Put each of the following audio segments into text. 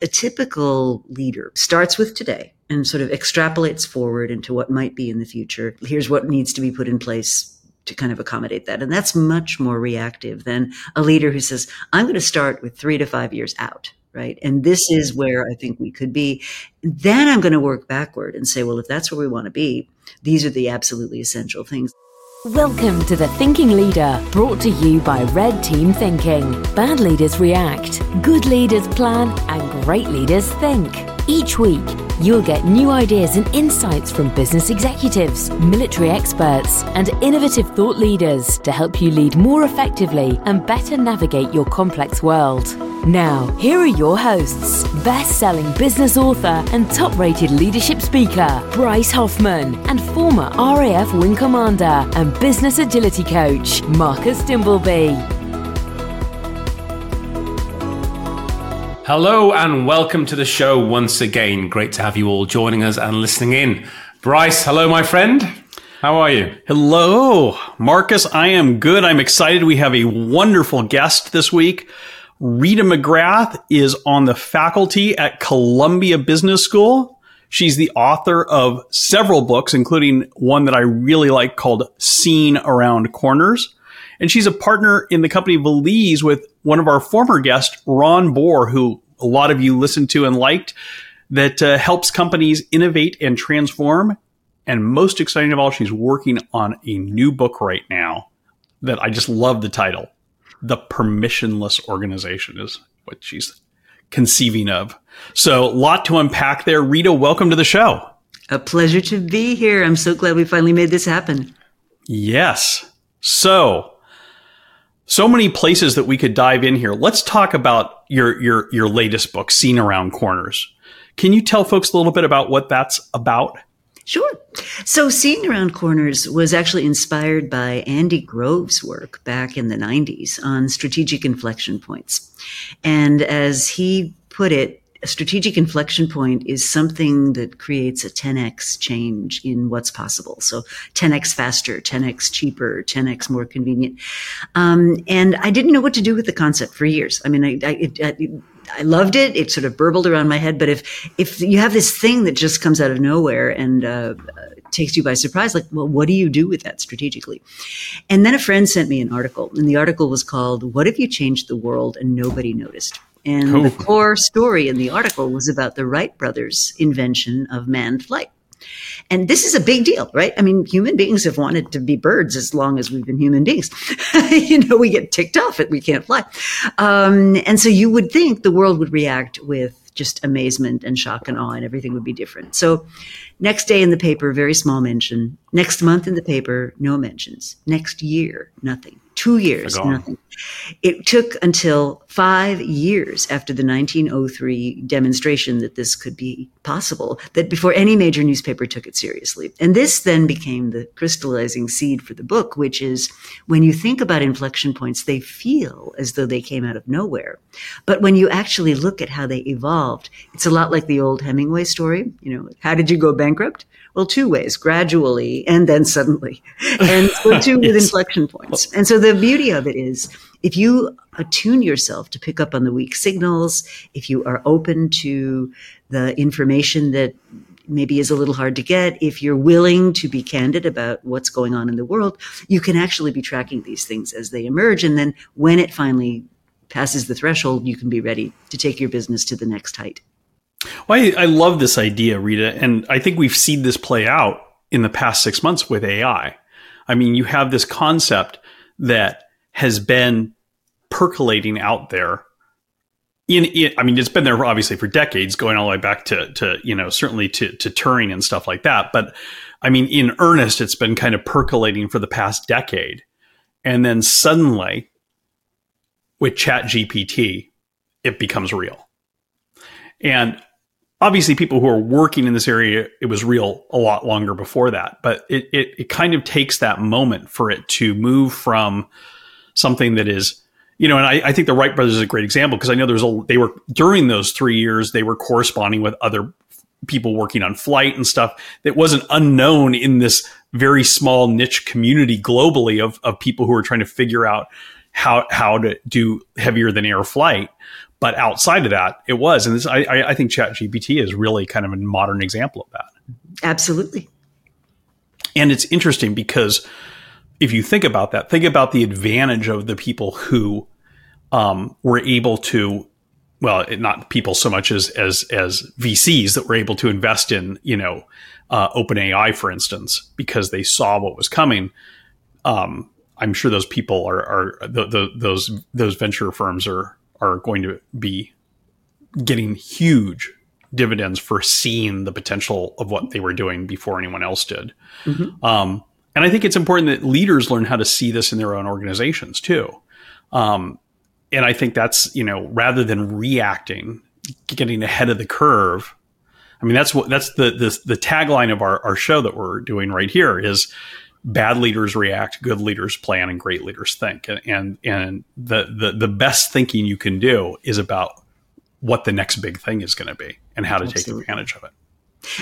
A typical leader starts with today and sort of extrapolates forward into what might be in the future. Here's what needs to be put in place to kind of accommodate that. And that's much more reactive than a leader who says, I'm going to start with three to five years out. Right. And this is where I think we could be. Then I'm going to work backward and say, well, if that's where we want to be, these are the absolutely essential things. Welcome to The Thinking Leader, brought to you by Red Team Thinking. Bad leaders react, good leaders plan, and great leaders think. Each week, you'll get new ideas and insights from business executives, military experts, and innovative thought leaders to help you lead more effectively and better navigate your complex world. Now, here are your hosts best selling business author and top rated leadership speaker, Bryce Hoffman, and former RAF Wing Commander and business agility coach, Marcus Dimbleby. Hello and welcome to the show once again. Great to have you all joining us and listening in. Bryce, hello, my friend. How are you? Hello, Marcus. I am good. I'm excited. We have a wonderful guest this week. Rita McGrath is on the faculty at Columbia Business School. She's the author of several books, including one that I really like called Seeing Around Corners. And she's a partner in the company Valize with one of our former guests, Ron Bohr, who a lot of you listened to and liked, that uh, helps companies innovate and transform. And most exciting of all, she's working on a new book right now that I just love the title. The Permissionless Organization is what she's conceiving of. So, a lot to unpack there. Rita, welcome to the show. A pleasure to be here. I'm so glad we finally made this happen. Yes. So, so many places that we could dive in here. Let's talk about your your your latest book, Seeing Around Corners. Can you tell folks a little bit about what that's about? Sure. So, Seeing Around Corners was actually inspired by Andy Grove's work back in the 90s on strategic inflection points. And as he put it, a strategic inflection point is something that creates a 10x change in what's possible. So 10x faster, 10x cheaper, 10x more convenient. Um, and I didn't know what to do with the concept for years. I mean, I, I, it, I, I loved it. It sort of burbled around my head. But if if you have this thing that just comes out of nowhere and uh, takes you by surprise, like, well, what do you do with that strategically? And then a friend sent me an article, and the article was called "What if you changed the world and nobody noticed?" And cool. the core story in the article was about the Wright brothers' invention of manned flight. And this is a big deal, right? I mean, human beings have wanted to be birds as long as we've been human beings. you know, we get ticked off that we can't fly. Um, and so you would think the world would react with just amazement and shock and awe and everything would be different. So next day in the paper, very small mention. Next month in the paper, no mentions. Next year, nothing. Two years, nothing. It took until five years after the 1903 demonstration that this could be possible that before any major newspaper took it seriously. And this then became the crystallizing seed for the book, which is when you think about inflection points, they feel as though they came out of nowhere. But when you actually look at how they evolved, it's a lot like the old Hemingway story. You know, how did you go bankrupt? Well, two ways, gradually and then suddenly. And so too with inflection points. And so the beauty of it is if you attune yourself to pick up on the weak signals, if you are open to the information that maybe is a little hard to get, if you're willing to be candid about what's going on in the world, you can actually be tracking these things as they emerge. And then when it finally passes the threshold, you can be ready to take your business to the next height. Well, I, I love this idea, Rita, and I think we've seen this play out in the past six months with AI. I mean, you have this concept that has been percolating out there. In, in, I mean, it's been there obviously for decades, going all the way back to, to you know, certainly to, to Turing and stuff like that. But I mean, in earnest, it's been kind of percolating for the past decade. And then suddenly, with ChatGPT, it becomes real. And obviously people who are working in this area it was real a lot longer before that but it, it, it kind of takes that moment for it to move from something that is you know and i, I think the wright brothers is a great example because i know there's a they were during those three years they were corresponding with other people working on flight and stuff that wasn't unknown in this very small niche community globally of, of people who are trying to figure out how how to do heavier than air flight but outside of that, it was. And this, I, I think ChatGPT is really kind of a modern example of that. Absolutely. And it's interesting because if you think about that, think about the advantage of the people who um, were able to, well, not people so much as as as VCs that were able to invest in, you know, uh, OpenAI, for instance, because they saw what was coming. Um, I'm sure those people are, are the, the, those those venture firms are are going to be getting huge dividends for seeing the potential of what they were doing before anyone else did. Mm-hmm. Um, and I think it's important that leaders learn how to see this in their own organizations too. Um, and I think that's you know rather than reacting, getting ahead of the curve. I mean that's what that's the the, the tagline of our, our show that we're doing right here is bad leaders react, good leaders plan, and great leaders think. And and, and the, the the best thinking you can do is about what the next big thing is going to be and how to Absolutely. take advantage of it.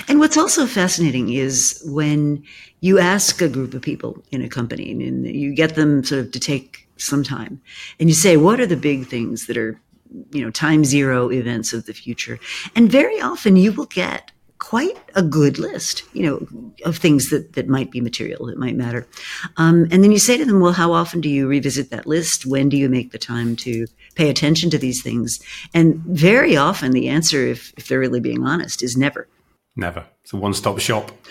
And what's also fascinating is when you ask a group of people in a company and you get them sort of to take some time and you say, what are the big things that are, you know, time zero events of the future? And very often you will get quite a good list, you know, of things that, that might be material, that might matter. Um, and then you say to them, well, how often do you revisit that list? When do you make the time to pay attention to these things? And very often the answer, if, if they're really being honest, is never. Never. It's a one stop shop.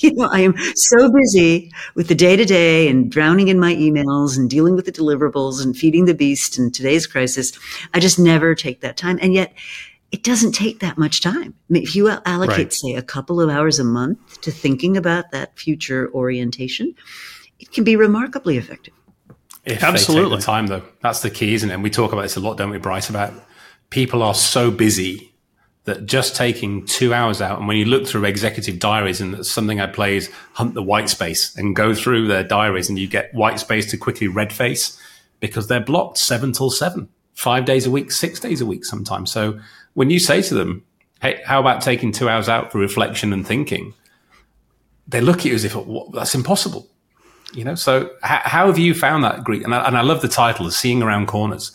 You know, I am so busy with the day to day and drowning in my emails and dealing with the deliverables and feeding the beast and today's crisis. I just never take that time. And yet, it doesn't take that much time. I mean, if you allocate, right. say, a couple of hours a month to thinking about that future orientation, it can be remarkably effective. If Absolutely. the time, though, that's the key, isn't it? And we talk about this a lot, don't we, Bryce? About people are so busy that just taking two hours out, and when you look through executive diaries, and something I play is hunt the white space and go through their diaries, and you get white space to quickly red face because they're blocked seven till seven, five days a week, six days a week sometimes. So when you say to them, "Hey, how about taking two hours out for reflection and thinking?" They look at you as if that's impossible. You know, so how, how have you found that Greek? And I, and I love the title, "Seeing Around Corners."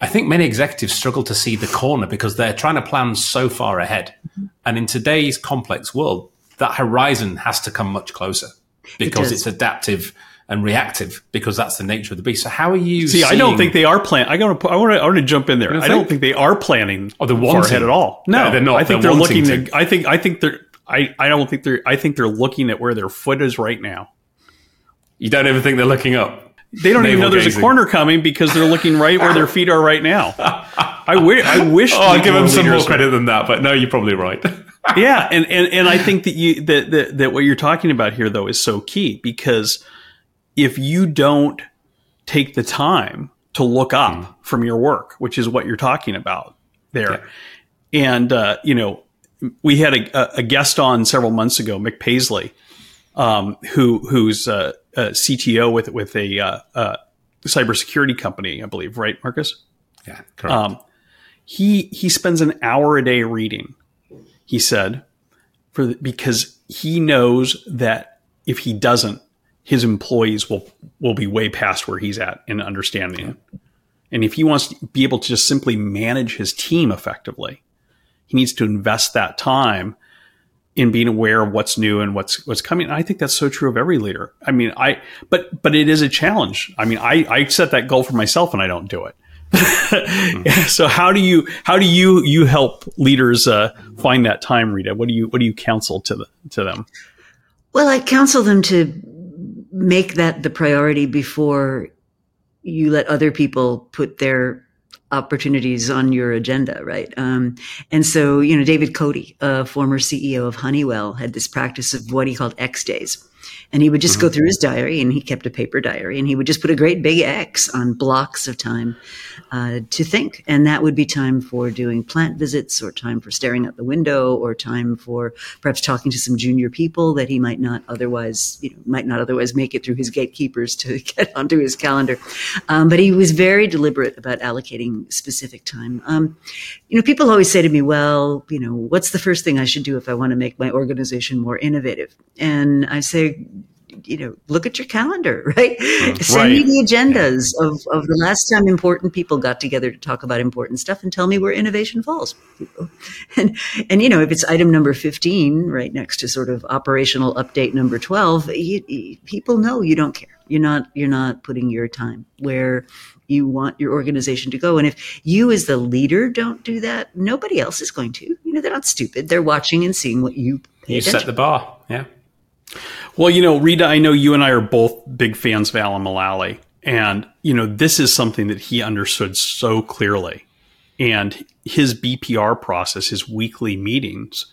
I think many executives struggle to see the corner because they're trying to plan so far ahead. Mm-hmm. And in today's complex world, that horizon has to come much closer because it it's adaptive and reactive because that's the nature of the beast. So how are you? See, seeing... I don't think they are planning. I want to. I want to. I want to jump in there. I don't think they are planning. Oh, they're far ahead at all. No, no, they're not. I think they're, they're looking. To. I think. I think they're. I. I don't think they're. I think they're looking at where their foot is right now. You don't even think they're looking up. They don't even know there's a corner coming because they're looking right where their feet are right now. I wish. I wish. oh, I'll give them some more credit than that, but no, you're probably right. yeah, and, and and I think that you that, that that what you're talking about here though is so key because if you don't take the time to look up mm. from your work, which is what you're talking about there, yeah. and uh, you know, we had a, a, guest on several months ago, Mick Paisley, um, who who's a, a, CTO with with a uh, uh, cybersecurity company, I believe, right, Marcus? Yeah, correct. Um, he he spends an hour a day reading. He said, for the, because he knows that if he doesn't, his employees will will be way past where he's at in understanding it. And if he wants to be able to just simply manage his team effectively, he needs to invest that time in being aware of what's new and what's what's coming. And I think that's so true of every leader. I mean, I but but it is a challenge. I mean, I I set that goal for myself and I don't do it. mm-hmm. so how do you how do you you help leaders uh, find that time, Rita? What do you what do you counsel to the, to them? Well, I counsel them to make that the priority before you let other people put their opportunities on your agenda, right? Um, and so, you know, David Cote, a former CEO of Honeywell, had this practice of what he called X days. And he would just mm-hmm. go through his diary and he kept a paper diary and he would just put a great big X on blocks of time uh, to think. And that would be time for doing plant visits or time for staring out the window or time for perhaps talking to some junior people that he might not otherwise, you know, might not otherwise make it through his gatekeepers to get onto his calendar. Um, but he was very deliberate about allocating specific time. Um, you know, people always say to me, well, you know, what's the first thing I should do if I want to make my organization more innovative? And I say, you know, look at your calendar, right? Mm, Send me the agendas yeah. of, of the last time important people got together to talk about important stuff and tell me where innovation falls. And, and, you know, if it's item number 15 right next to sort of operational update number 12, you, you, people know you don't care. You're not, you're not putting your time where you want your organization to go. And if you as the leader don't do that, nobody else is going to. You know, they're not stupid. They're watching and seeing what you You set the bar. Yeah. Well, you know, Rita, I know you and I are both big fans of Alan Mulally. And, you know, this is something that he understood so clearly. And his BPR process, his weekly meetings,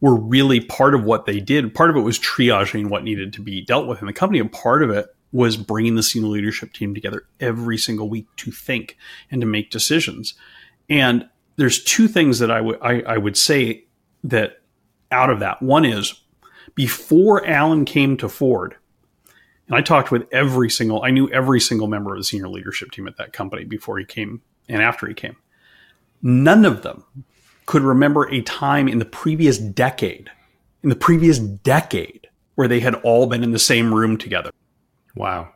were really part of what they did. Part of it was triaging what needed to be dealt with in the company, and part of it was bringing the senior leadership team together every single week to think and to make decisions. And there's two things that I would I would say that out of that. One is before Alan came to Ford, and I talked with every single I knew every single member of the senior leadership team at that company before he came and after he came. None of them could remember a time in the previous decade, in the previous decade, where they had all been in the same room together. Wow.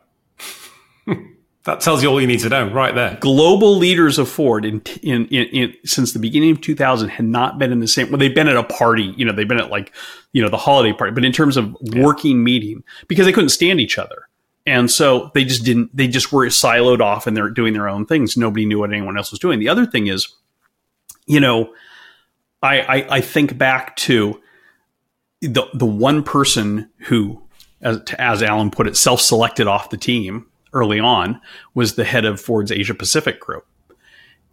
that tells you all you need to know right there. Global leaders of Ford in, in, in, in, since the beginning of 2000 had not been in the same, well, they've been at a party, you know, they've been at like, you know, the holiday party, but in terms of yeah. working meeting, because they couldn't stand each other. And so they just didn't, they just were siloed off and they're doing their own things. Nobody knew what anyone else was doing. The other thing is, you know, I, I, I think back to the, the one person who as, as Alan put it, self selected off the team early on, was the head of Ford's Asia Pacific group.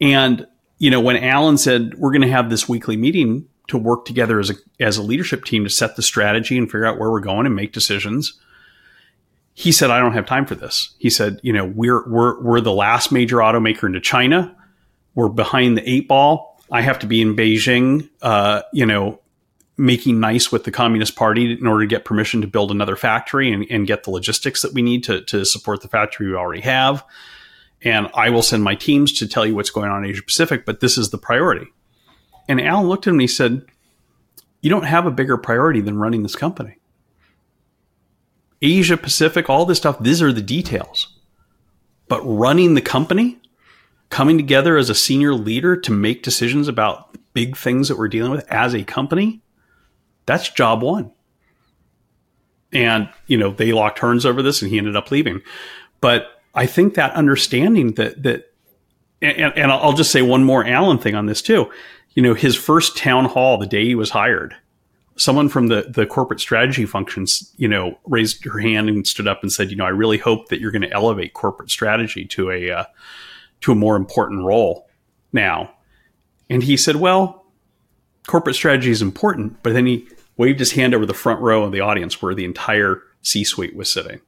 And, you know, when Alan said, we're going to have this weekly meeting to work together as a, as a leadership team to set the strategy and figure out where we're going and make decisions, he said, I don't have time for this. He said, you know, we're, we're, we're the last major automaker into China. We're behind the eight ball. I have to be in Beijing, uh, you know, making nice with the Communist Party in order to get permission to build another factory and, and get the logistics that we need to, to support the factory we already have. And I will send my teams to tell you what's going on in Asia Pacific, but this is the priority. And Alan looked at me and he said, You don't have a bigger priority than running this company. Asia Pacific, all this stuff, these are the details. But running the company, coming together as a senior leader to make decisions about big things that we're dealing with as a company, that's job one. And, you know, they locked horns over this and he ended up leaving. But I think that understanding that, that, and, and I'll just say one more Alan thing on this too. You know, his first town hall, the day he was hired, someone from the, the corporate strategy functions, you know, raised her hand and stood up and said, you know, I really hope that you're going to elevate corporate strategy to a, uh, to a more important role now. And he said, well, corporate strategy is important, but then he waved his hand over the front row of the audience where the entire C suite was sitting.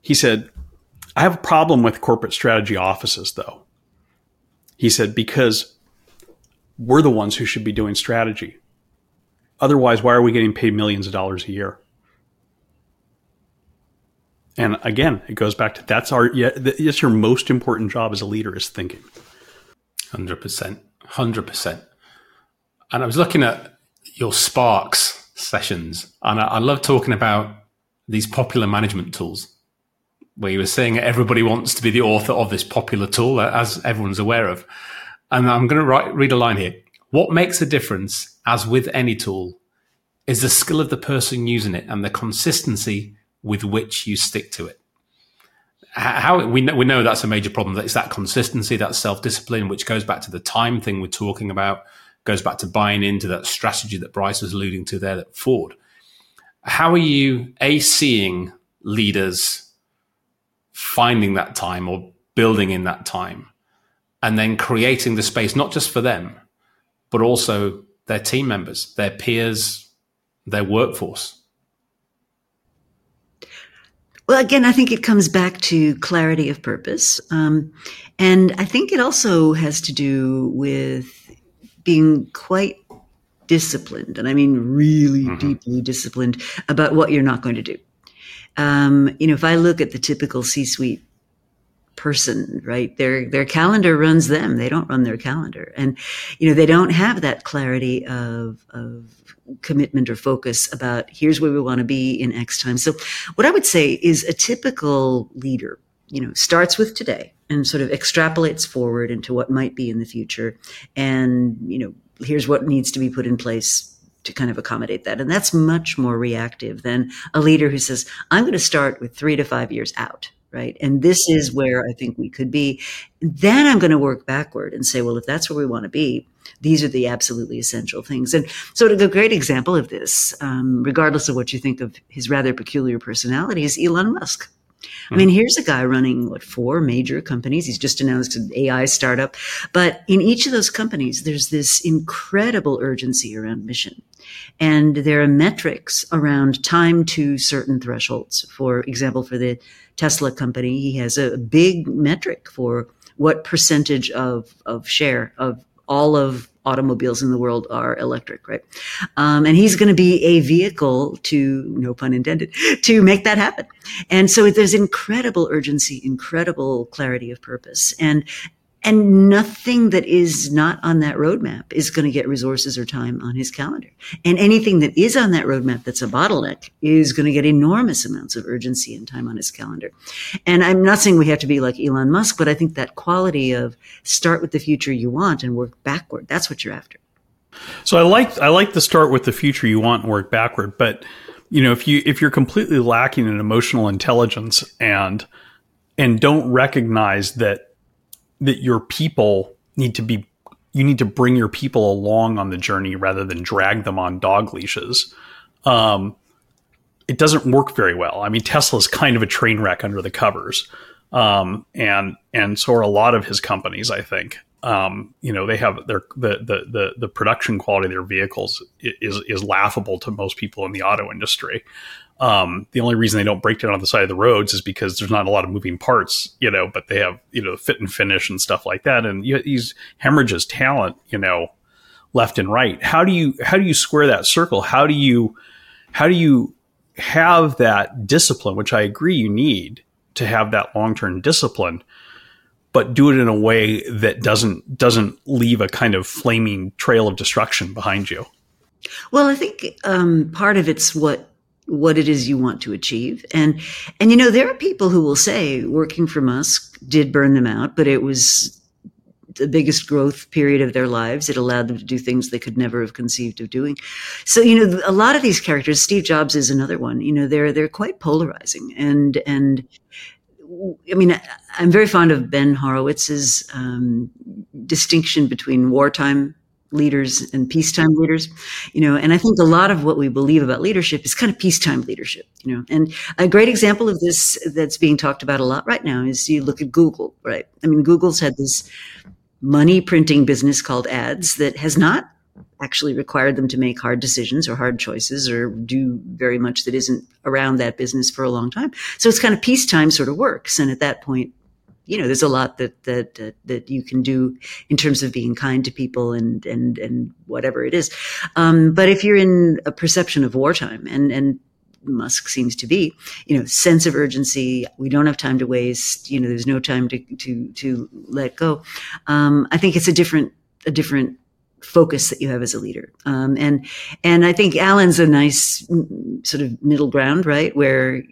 He said, I have a problem with corporate strategy offices, though. He said, because we're the ones who should be doing strategy. Otherwise, why are we getting paid millions of dollars a year? And again, it goes back to that's our yeah, that's your most important job as a leader is thinking. Hundred percent, hundred percent. And I was looking at your Sparks sessions, and I, I love talking about these popular management tools where you were saying everybody wants to be the author of this popular tool, uh, as everyone's aware of. And I'm going to write, read a line here. What makes a difference, as with any tool, is the skill of the person using it and the consistency with which you stick to it. How we know, we know that's a major problem. That it's that consistency, that self discipline, which goes back to the time thing we're talking about goes back to buying into that strategy that Bryce was alluding to there at Ford. How are you, A, seeing leaders finding that time or building in that time and then creating the space, not just for them, but also their team members, their peers, their workforce? Well, again, I think it comes back to clarity of purpose. Um, and I think it also has to do with being quite disciplined, and I mean really mm-hmm. deeply disciplined about what you're not going to do. Um, you know, if I look at the typical C suite person, right? Their their calendar runs them. They don't run their calendar, and you know they don't have that clarity of of commitment or focus about here's where we want to be in X time. So, what I would say is a typical leader, you know, starts with today and sort of extrapolates forward into what might be in the future, and you know, here's what needs to be put in place to kind of accommodate that. And that's much more reactive than a leader who says, I'm going to start with three to five years out right? And this is where I think we could be. Then I'm going to work backward and say, well, if that's where we want to be, these are the absolutely essential things. And so, a great example of this, um, regardless of what you think of his rather peculiar personality, is Elon Musk. I mean, here's a guy running what four major companies. He's just announced an AI startup, but in each of those companies, there's this incredible urgency around mission. And there are metrics around time to certain thresholds. For example, for the Tesla company, he has a big metric for what percentage of, of share of all of automobiles in the world are electric, right? Um, and he's going to be a vehicle to, no pun intended, to make that happen. And so there's incredible urgency, incredible clarity of purpose. And and nothing that is not on that roadmap is going to get resources or time on his calendar. And anything that is on that roadmap that's a bottleneck is going to get enormous amounts of urgency and time on his calendar. And I'm not saying we have to be like Elon Musk, but I think that quality of start with the future you want and work backward, that's what you're after. So I like I like the start with the future you want and work backward, but you know, if you if you're completely lacking in emotional intelligence and and don't recognize that that your people need to be you need to bring your people along on the journey rather than drag them on dog leashes. Um, it doesn't work very well. I mean, Tesla is kind of a train wreck under the covers, um, and and so are a lot of his companies. I think um, you know they have their the, the the the production quality of their vehicles is is laughable to most people in the auto industry. Um, the only reason they don't break down on the side of the roads is because there's not a lot of moving parts, you know, but they have, you know, fit and finish and stuff like that. And he's hemorrhages talent, you know, left and right. How do you, how do you square that circle? How do you, how do you have that discipline, which I agree you need to have that long-term discipline, but do it in a way that doesn't, doesn't leave a kind of flaming trail of destruction behind you? Well, I think um, part of it's what what it is you want to achieve. And, and you know, there are people who will say working for Musk did burn them out, but it was the biggest growth period of their lives. It allowed them to do things they could never have conceived of doing. So, you know, a lot of these characters, Steve Jobs is another one, you know, they're, they're quite polarizing and, and, I mean, I'm very fond of Ben Horowitz's um, distinction between wartime leaders and peacetime leaders, you know, and I think a lot of what we believe about leadership is kind of peacetime leadership, you know, and a great example of this that's being talked about a lot right now is you look at Google, right? I mean, Google's had this money printing business called ads that has not actually required them to make hard decisions or hard choices or do very much that isn't around that business for a long time. So it's kind of peacetime sort of works. And at that point, you know, there's a lot that that uh, that you can do in terms of being kind to people and and and whatever it is. Um, but if you're in a perception of wartime, and and Musk seems to be, you know, sense of urgency. We don't have time to waste. You know, there's no time to to to let go. Um, I think it's a different a different focus that you have as a leader. Um, and and I think Alan's a nice sort of middle ground, right, where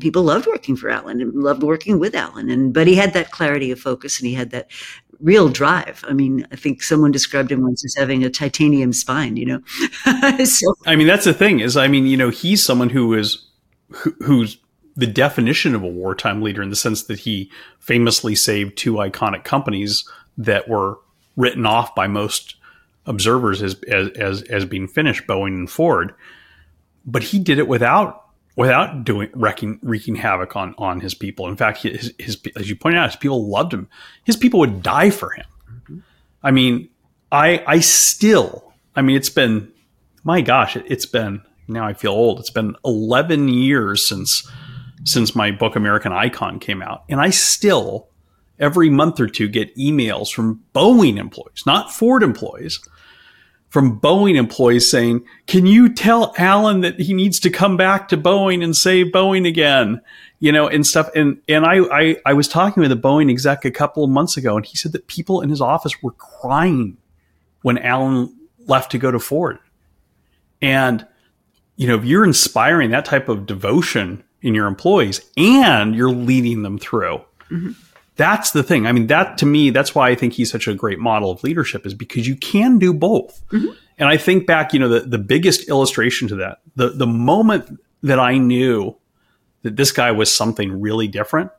people loved working for Alan and loved working with Alan. And but he had that clarity of focus and he had that real drive. I mean, I think someone described him once as having a titanium spine. You know, so I mean that's the thing is I mean you know he's someone who is who, who's the definition of a wartime leader in the sense that he famously saved two iconic companies that were written off by most observers as as as, as being finished, Boeing and Ford. But he did it without without doing wrecking wreaking havoc on on his people. In fact, his, his as you pointed out, his people loved him. His people would die for him. Mm-hmm. I mean, I I still, I mean, it's been, my gosh, it, it's been now I feel old. It's been 11 years since since my book American Icon came out, and I still every month or two get emails from Boeing employees, not Ford employees, from Boeing employees saying, "Can you tell Alan that he needs to come back to Boeing and save Boeing again?" You know, and stuff. And and I I, I was talking with a Boeing exec a couple of months ago, and he said that people in his office were crying when Alan left to go to Ford. And you know, if you're inspiring that type of devotion in your employees and you're leading them through. Mm-hmm. That's the thing. I mean, that to me, that's why I think he's such a great model of leadership is because you can do both. Mm-hmm. And I think back, you know, the, the biggest illustration to that, the, the moment that I knew that this guy was something really different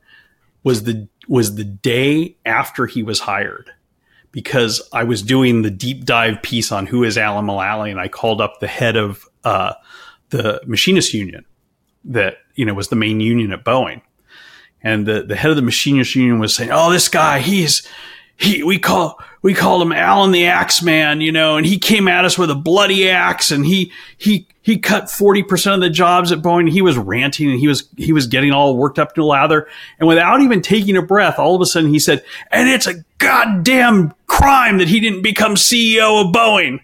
was the, was the day after he was hired because I was doing the deep dive piece on who is Alan Mulally and I called up the head of, uh, the machinist union that, you know, was the main union at Boeing and the, the head of the machinist union was saying, "Oh, this guy, he's he we call we called him Alan the Axe Man, you know, and he came at us with a bloody axe, and he he he cut forty percent of the jobs at Boeing. He was ranting, and he was he was getting all worked up to lather, and without even taking a breath, all of a sudden he said, "And it's a goddamn crime that he didn't become CEO of Boeing."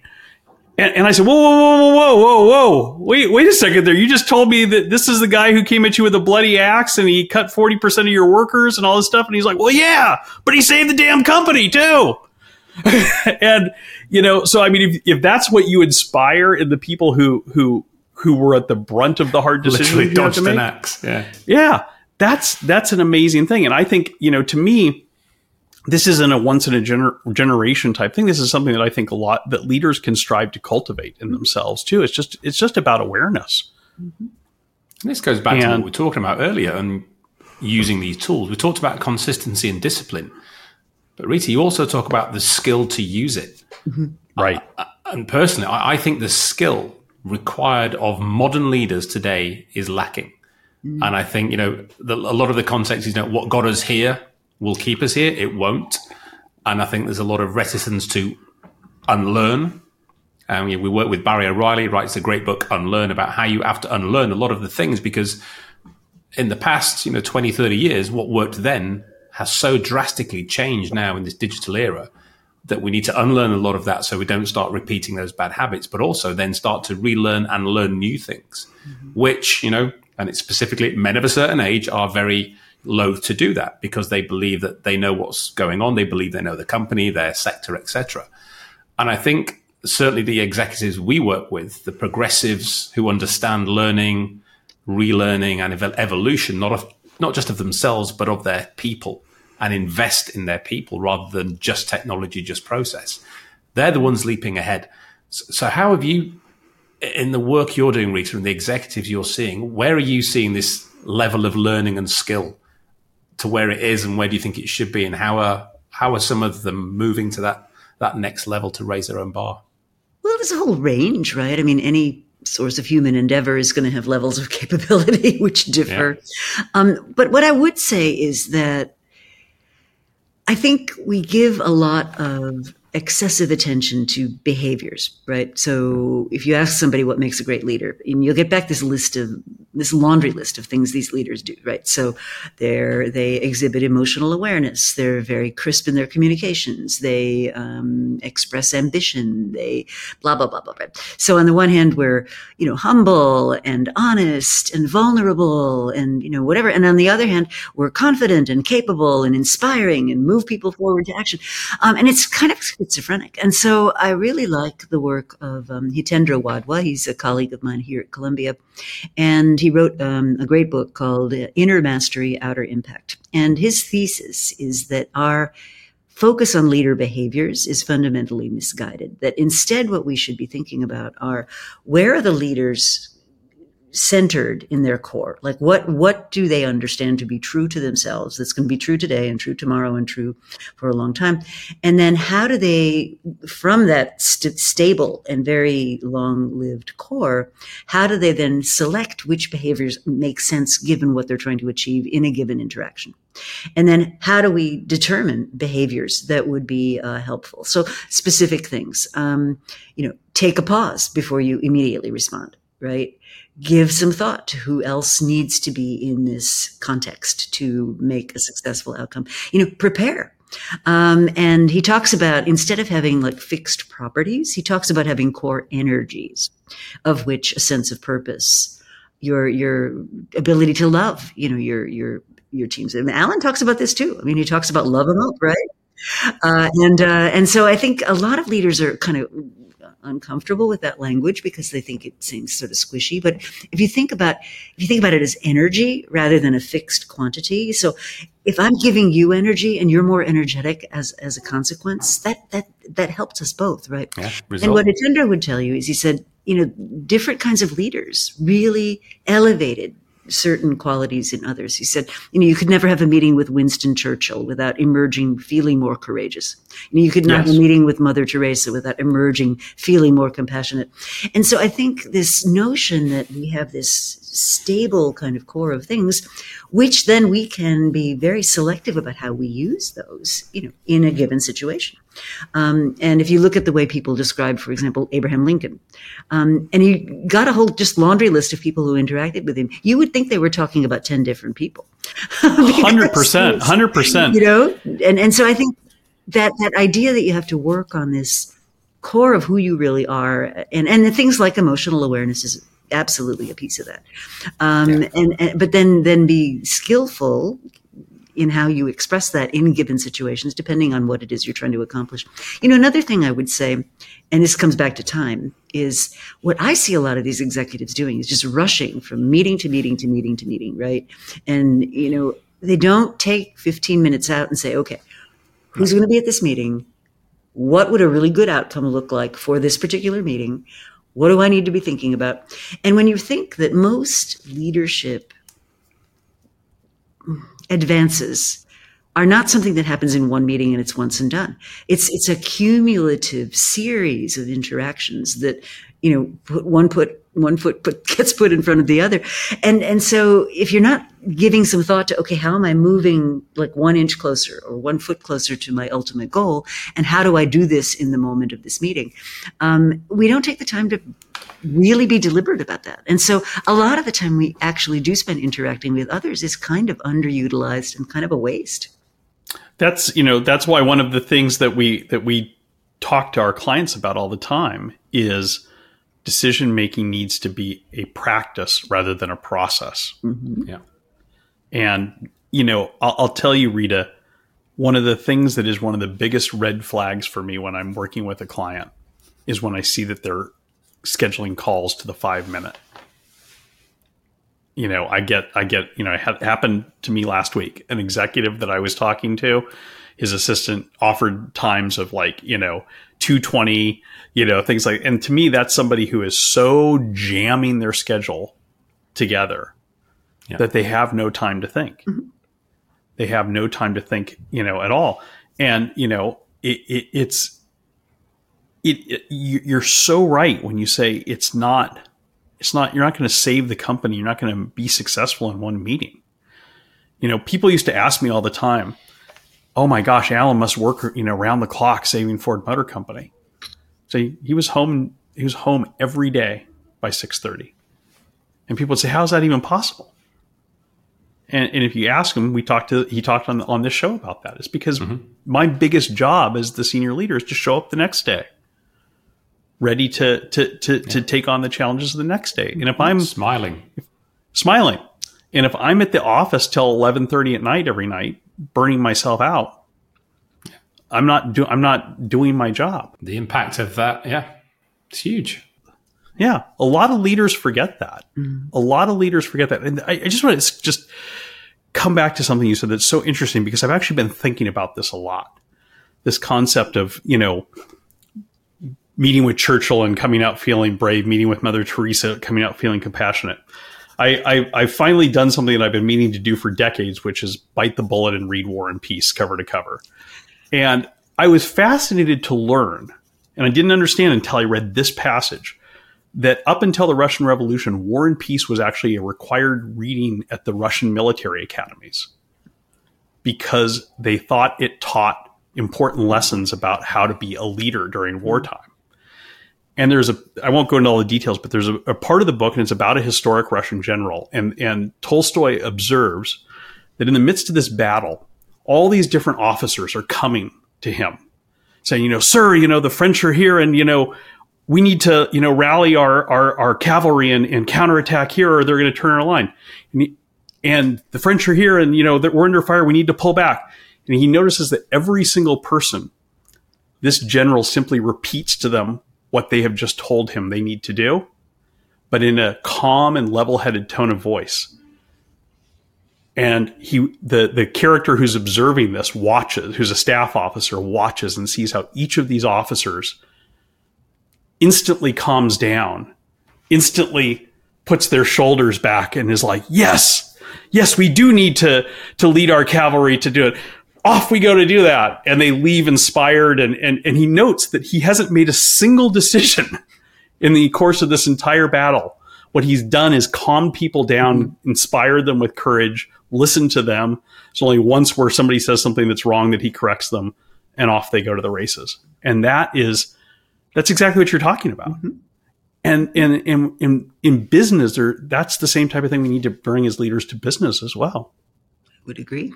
And, and I said, whoa, whoa, whoa, whoa, whoa, whoa, wait, wait a second there. You just told me that this is the guy who came at you with a bloody axe and he cut 40% of your workers and all this stuff. And he's like, well, yeah, but he saved the damn company too. and, you know, so I mean, if, if that's what you inspire in the people who, who, who were at the brunt of the hard decision, dodged an axe. Yeah. Yeah. That's, that's an amazing thing. And I think, you know, to me, this isn't a once in a gener- generation type thing. This is something that I think a lot that leaders can strive to cultivate in themselves too. It's just it's just about awareness. Mm-hmm. This goes back and, to what we were talking about earlier and using these tools. We talked about consistency and discipline, but Rita, you also talk about the skill to use it. Mm-hmm. Right. Uh, and personally, I, I, think the skill required of modern leaders today is lacking. Mm-hmm. And I think you know the, a lot of the context is you know what got us here will keep us here. It won't. And I think there's a lot of reticence to unlearn. Um, we work with Barry O'Reilly, writes a great book, Unlearn, about how you have to unlearn a lot of the things because in the past, you know, 20, 30 years, what worked then has so drastically changed now in this digital era that we need to unlearn a lot of that so we don't start repeating those bad habits, but also then start to relearn and learn new things, mm-hmm. which, you know, and it's specifically men of a certain age are very loath to do that because they believe that they know what's going on. They believe they know the company, their sector, etc. And I think certainly the executives we work with, the progressives who understand learning, relearning, and evolution, not of, not just of themselves but of their people, and invest in their people rather than just technology, just process. They're the ones leaping ahead. So, how have you, in the work you're doing, Rita, and the executives you're seeing, where are you seeing this level of learning and skill to where it is and where do you think it should be? And how are how are some of them moving to that that next level to raise their own bar? Well there's a whole range right? I mean any source of human endeavor is going to have levels of capability which differ. Yeah. um, but what i would say is that i think we give a lot of excessive attention to behaviors, right? So if you ask somebody what makes a great leader, and you'll get back this list of this laundry list of things these leaders do, right? So they're they exhibit emotional awareness. They're very crisp in their communications. They um, express ambition. They blah blah blah blah. Right? So on the one hand, we're you know humble and honest and vulnerable and you know whatever, and on the other hand, we're confident and capable and inspiring and move people forward to action. Um, and it's kind of schizophrenic. And so I really like the work of um, Hitendra Wadhwa. He's a colleague of mine here at Columbia. And he wrote um, a great book called uh, Inner Mastery, Outer Impact. And his thesis is that our focus on leader behaviors is fundamentally misguided. That instead, what we should be thinking about are where are the leaders centered in their core? Like what what do they understand to be true to themselves that's going to be true today and true tomorrow and true for a long time? And then how do they from that st- stable and very long lived core how do they then select which behaviors make sense given what they're trying to achieve in a given interaction? And then how do we determine behaviors that would be uh, helpful? So specific things um, you know take a pause before you immediately respond right give some thought to who else needs to be in this context to make a successful outcome. You know, prepare. Um, and he talks about instead of having like fixed properties, he talks about having core energies, of which a sense of purpose, your your ability to love, you know, your your your teams. And Alan talks about this too. I mean, he talks about love them up, right? Uh, and uh, and so I think a lot of leaders are kind of uncomfortable with that language because they think it seems sort of squishy. But if you think about if you think about it as energy rather than a fixed quantity, so if I'm giving you energy and you're more energetic as as a consequence, that that that helps us both, right? Yeah, and what Hitendra would tell you is he said, you know, different kinds of leaders really elevated certain qualities in others. He said, you know, you could never have a meeting with Winston Churchill without emerging feeling more courageous. You, know, you could not yes. have a meeting with Mother Teresa without emerging feeling more compassionate. And so I think this notion that we have this stable kind of core of things, which then we can be very selective about how we use those, you know, in a given situation. Um, and if you look at the way people describe, for example, Abraham Lincoln, um, and he got a whole just laundry list of people who interacted with him, you would think they were talking about 10 different people. Hundred percent, hundred percent. You know, and, and so I think that, that idea that you have to work on this core of who you really are and, and the things like emotional awareness is absolutely a piece of that. Um, yeah. and, and, but then then be skillful in how you express that in given situations, depending on what it is you're trying to accomplish. You know, another thing I would say, and this comes back to time, is what I see a lot of these executives doing is just rushing from meeting to meeting to meeting to meeting, right? And, you know, they don't take 15 minutes out and say, okay, who's going to be at this meeting? What would a really good outcome look like for this particular meeting? What do I need to be thinking about? And when you think that most leadership advances are not something that happens in one meeting and it's once and done. It's it's a cumulative series of interactions that you know put one put one foot put, gets put in front of the other, and and so if you're not giving some thought to okay, how am I moving like one inch closer or one foot closer to my ultimate goal, and how do I do this in the moment of this meeting? Um, we don't take the time to really be deliberate about that. And so a lot of the time we actually do spend interacting with others is kind of underutilized and kind of a waste. That's, you know, that's why one of the things that we that we talk to our clients about all the time is decision making needs to be a practice rather than a process. Mm-hmm. Yeah. And, you know, I'll, I'll tell you, Rita, one of the things that is one of the biggest red flags for me when I'm working with a client is when I see that they're scheduling calls to the five minute. You know, I get, I get, you know, it happened to me last week. An executive that I was talking to, his assistant offered times of like, you know, 220, you know, things like, and to me, that's somebody who is so jamming their schedule together yeah. that they have no time to think. Mm-hmm. They have no time to think, you know, at all. And, you know, it, it, it's, it, it, you're so right when you say it's not it's not you're not going to save the company you're not going to be successful in one meeting you know people used to ask me all the time oh my gosh alan must work you know around the clock saving ford motor company so he, he was home he was home every day by 6.30 and people would say how's that even possible and, and if you ask him we talked to he talked on, on this show about that it's because mm-hmm. my biggest job as the senior leader is to show up the next day ready to to to, yeah. to take on the challenges of the next day. And if I'm smiling, smiling, and if I'm at the office till eleven thirty at night every night, burning myself out, I'm not do I'm not doing my job. The impact of that, yeah, it's huge. Yeah, a lot of leaders forget that. Mm-hmm. A lot of leaders forget that, and I, I just want to just come back to something you said that's so interesting because I've actually been thinking about this a lot. This concept of you know meeting with Churchill and coming out feeling brave, meeting with Mother Teresa, coming out feeling compassionate. I, I, have finally done something that I've been meaning to do for decades, which is bite the bullet and read War and Peace cover to cover. And I was fascinated to learn, and I didn't understand until I read this passage, that up until the Russian Revolution, War and Peace was actually a required reading at the Russian military academies because they thought it taught important lessons about how to be a leader during hmm. wartime. And there's a I won't go into all the details, but there's a, a, part of the book, and it's about a historic Russian general, and and Tolstoy observes that in the midst of this battle, all these different officers are coming to him saying, you know, sir, you know, the French are here and, you know, we need to, you know, rally our, our, our cavalry and, and counterattack here or they're going to turn our line. And, he, and the French are here and, you know, that we're under fire. We need to pull back. And he notices that every single person, this general simply repeats to them what they have just told him they need to do, but in a calm and level headed tone of voice and he the the character who's observing this watches who's a staff officer watches and sees how each of these officers instantly calms down instantly puts their shoulders back and is like yes yes we do need to to lead our cavalry to do it. Off we go to do that. And they leave inspired and and, and he notes that he hasn't made a single decision in the course of this entire battle. What he's done is calm people down inspired them with courage listen to them. It's only once where somebody says something that's wrong that he corrects them, and off they go to the races. And that is that's exactly what you're talking about. Mm-hmm. And in in in in business, there that's the same type of thing we need to bring as leaders to business as well would agree.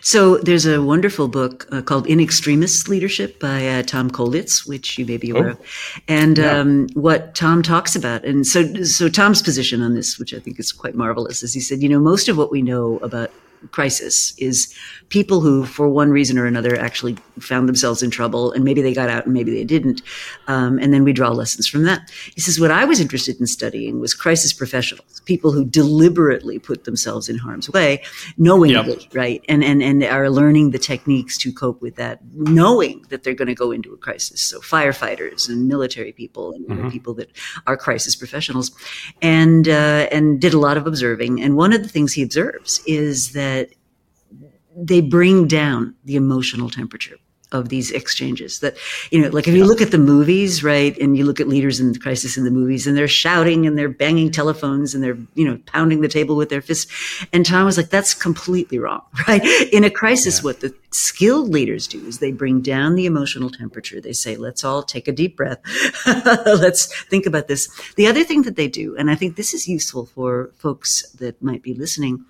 So there's a wonderful book uh, called In Extremis Leadership by uh, Tom Kolditz, which you may be aware oh. of. And yeah. um, what Tom talks about, and so so Tom's position on this, which I think is quite marvelous, is he said, you know, most of what we know about crisis is people who, for one reason or another, actually found themselves in trouble, and maybe they got out and maybe they didn't. Um, and then we draw lessons from that. He says, What I was interested in studying was crisis professionals, people who deliberately put themselves in harm's way, knowingly, yep. right? And, and, and are learning the techniques to cope with that, knowing that they're going to go into a crisis. So, firefighters and military people and mm-hmm. people that are crisis professionals, and, uh, and did a lot of observing. And one of the things he observes is that they bring down the emotional temperature of these exchanges that you know like if you look at the movies right and you look at leaders in crisis in the movies and they're shouting and they're banging telephones and they're you know pounding the table with their fists. And tom was like that's completely wrong right? In a crisis yeah. what the skilled leaders do is they bring down the emotional temperature they say let's all take a deep breath let's think about this the other thing that they do and i think this is useful for folks that might be listening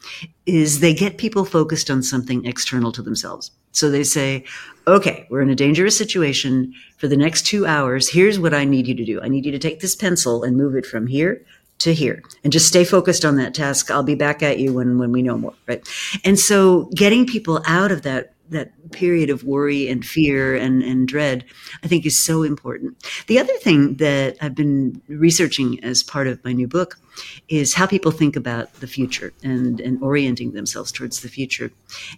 is they get people focused on something external to themselves so they say, okay, we're in a dangerous situation for the next two hours. Here's what I need you to do. I need you to take this pencil and move it from here to here and just stay focused on that task. I'll be back at you when, when we know more. Right. And so getting people out of that that period of worry and fear and, and dread, I think is so important. The other thing that I've been researching as part of my new book is how people think about the future and, and orienting themselves towards the future.